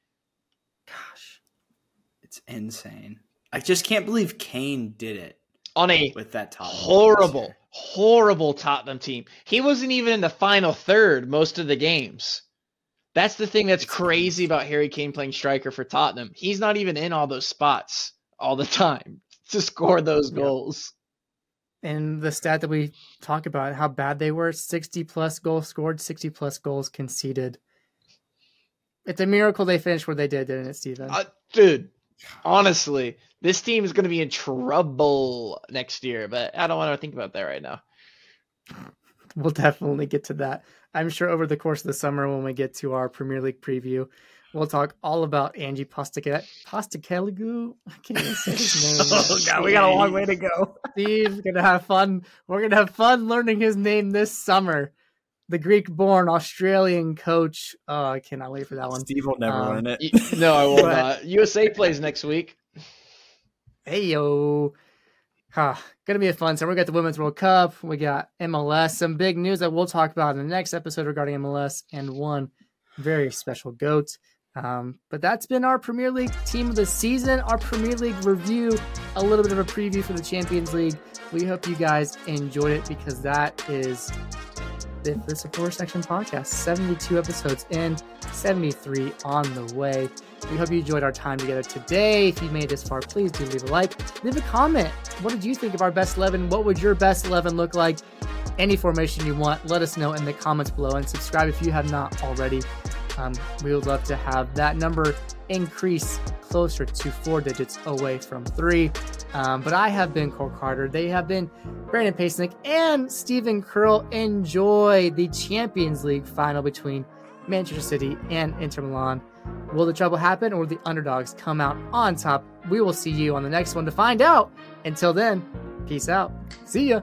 gosh, it's insane. I just can't believe Kane did it on a with that top. horrible, horrible Tottenham team. He wasn't even in the final third most of the games. That's the thing that's crazy about Harry Kane playing striker for Tottenham. He's not even in all those spots all the time to score those Yep. goals. And the stat that we talk about, how bad they were 60 plus goals scored, 60 plus goals conceded. It's a miracle they finished where they did, didn't it, Steven? Uh, dude, honestly, this team is going to be in trouble next year, but I don't want to think about that right now. We'll definitely get to that. I'm sure over the course of the summer when we get to our Premier League preview, we'll talk all about Ange Postecoglou. Postecoglou? I can't even say his name. Oh, God, we got a long way to go. Steve's gonna have fun. We're gonna have fun learning his name this summer. The Greek-born Australian coach. Oh, I cannot wait for that one. Steve will never Um, learn it. No, I will But- not. USA plays next week. Hey yo. Huh. Gonna be a fun summer. We got the Women's World Cup. We got MLS. Some big news that we'll talk about in the next episode regarding MLS and one very special goat. Um, but that's been our Premier League team of the season, our Premier League review, a little bit of a preview for the Champions League. We hope you guys enjoyed it because that is the, the supporter section podcast. 72 episodes in, 73 on the way. We hope you enjoyed our time together today. If you made this far, please do leave a like, leave a comment. What did you think of our best 11? What would your best 11 look like? Any formation you want, let us know in the comments below and subscribe if you have not already. Um, we would love to have that number increase closer to four digits away from three. Um, but I have been Cole Carter. They have been Brandon Pasnick and Stephen Curl. Enjoy the Champions League final between Manchester City and Inter Milan. Will the treble happen or will the underdogs come out on top? We will see you on the next one to find out. Until then, peace out. See ya.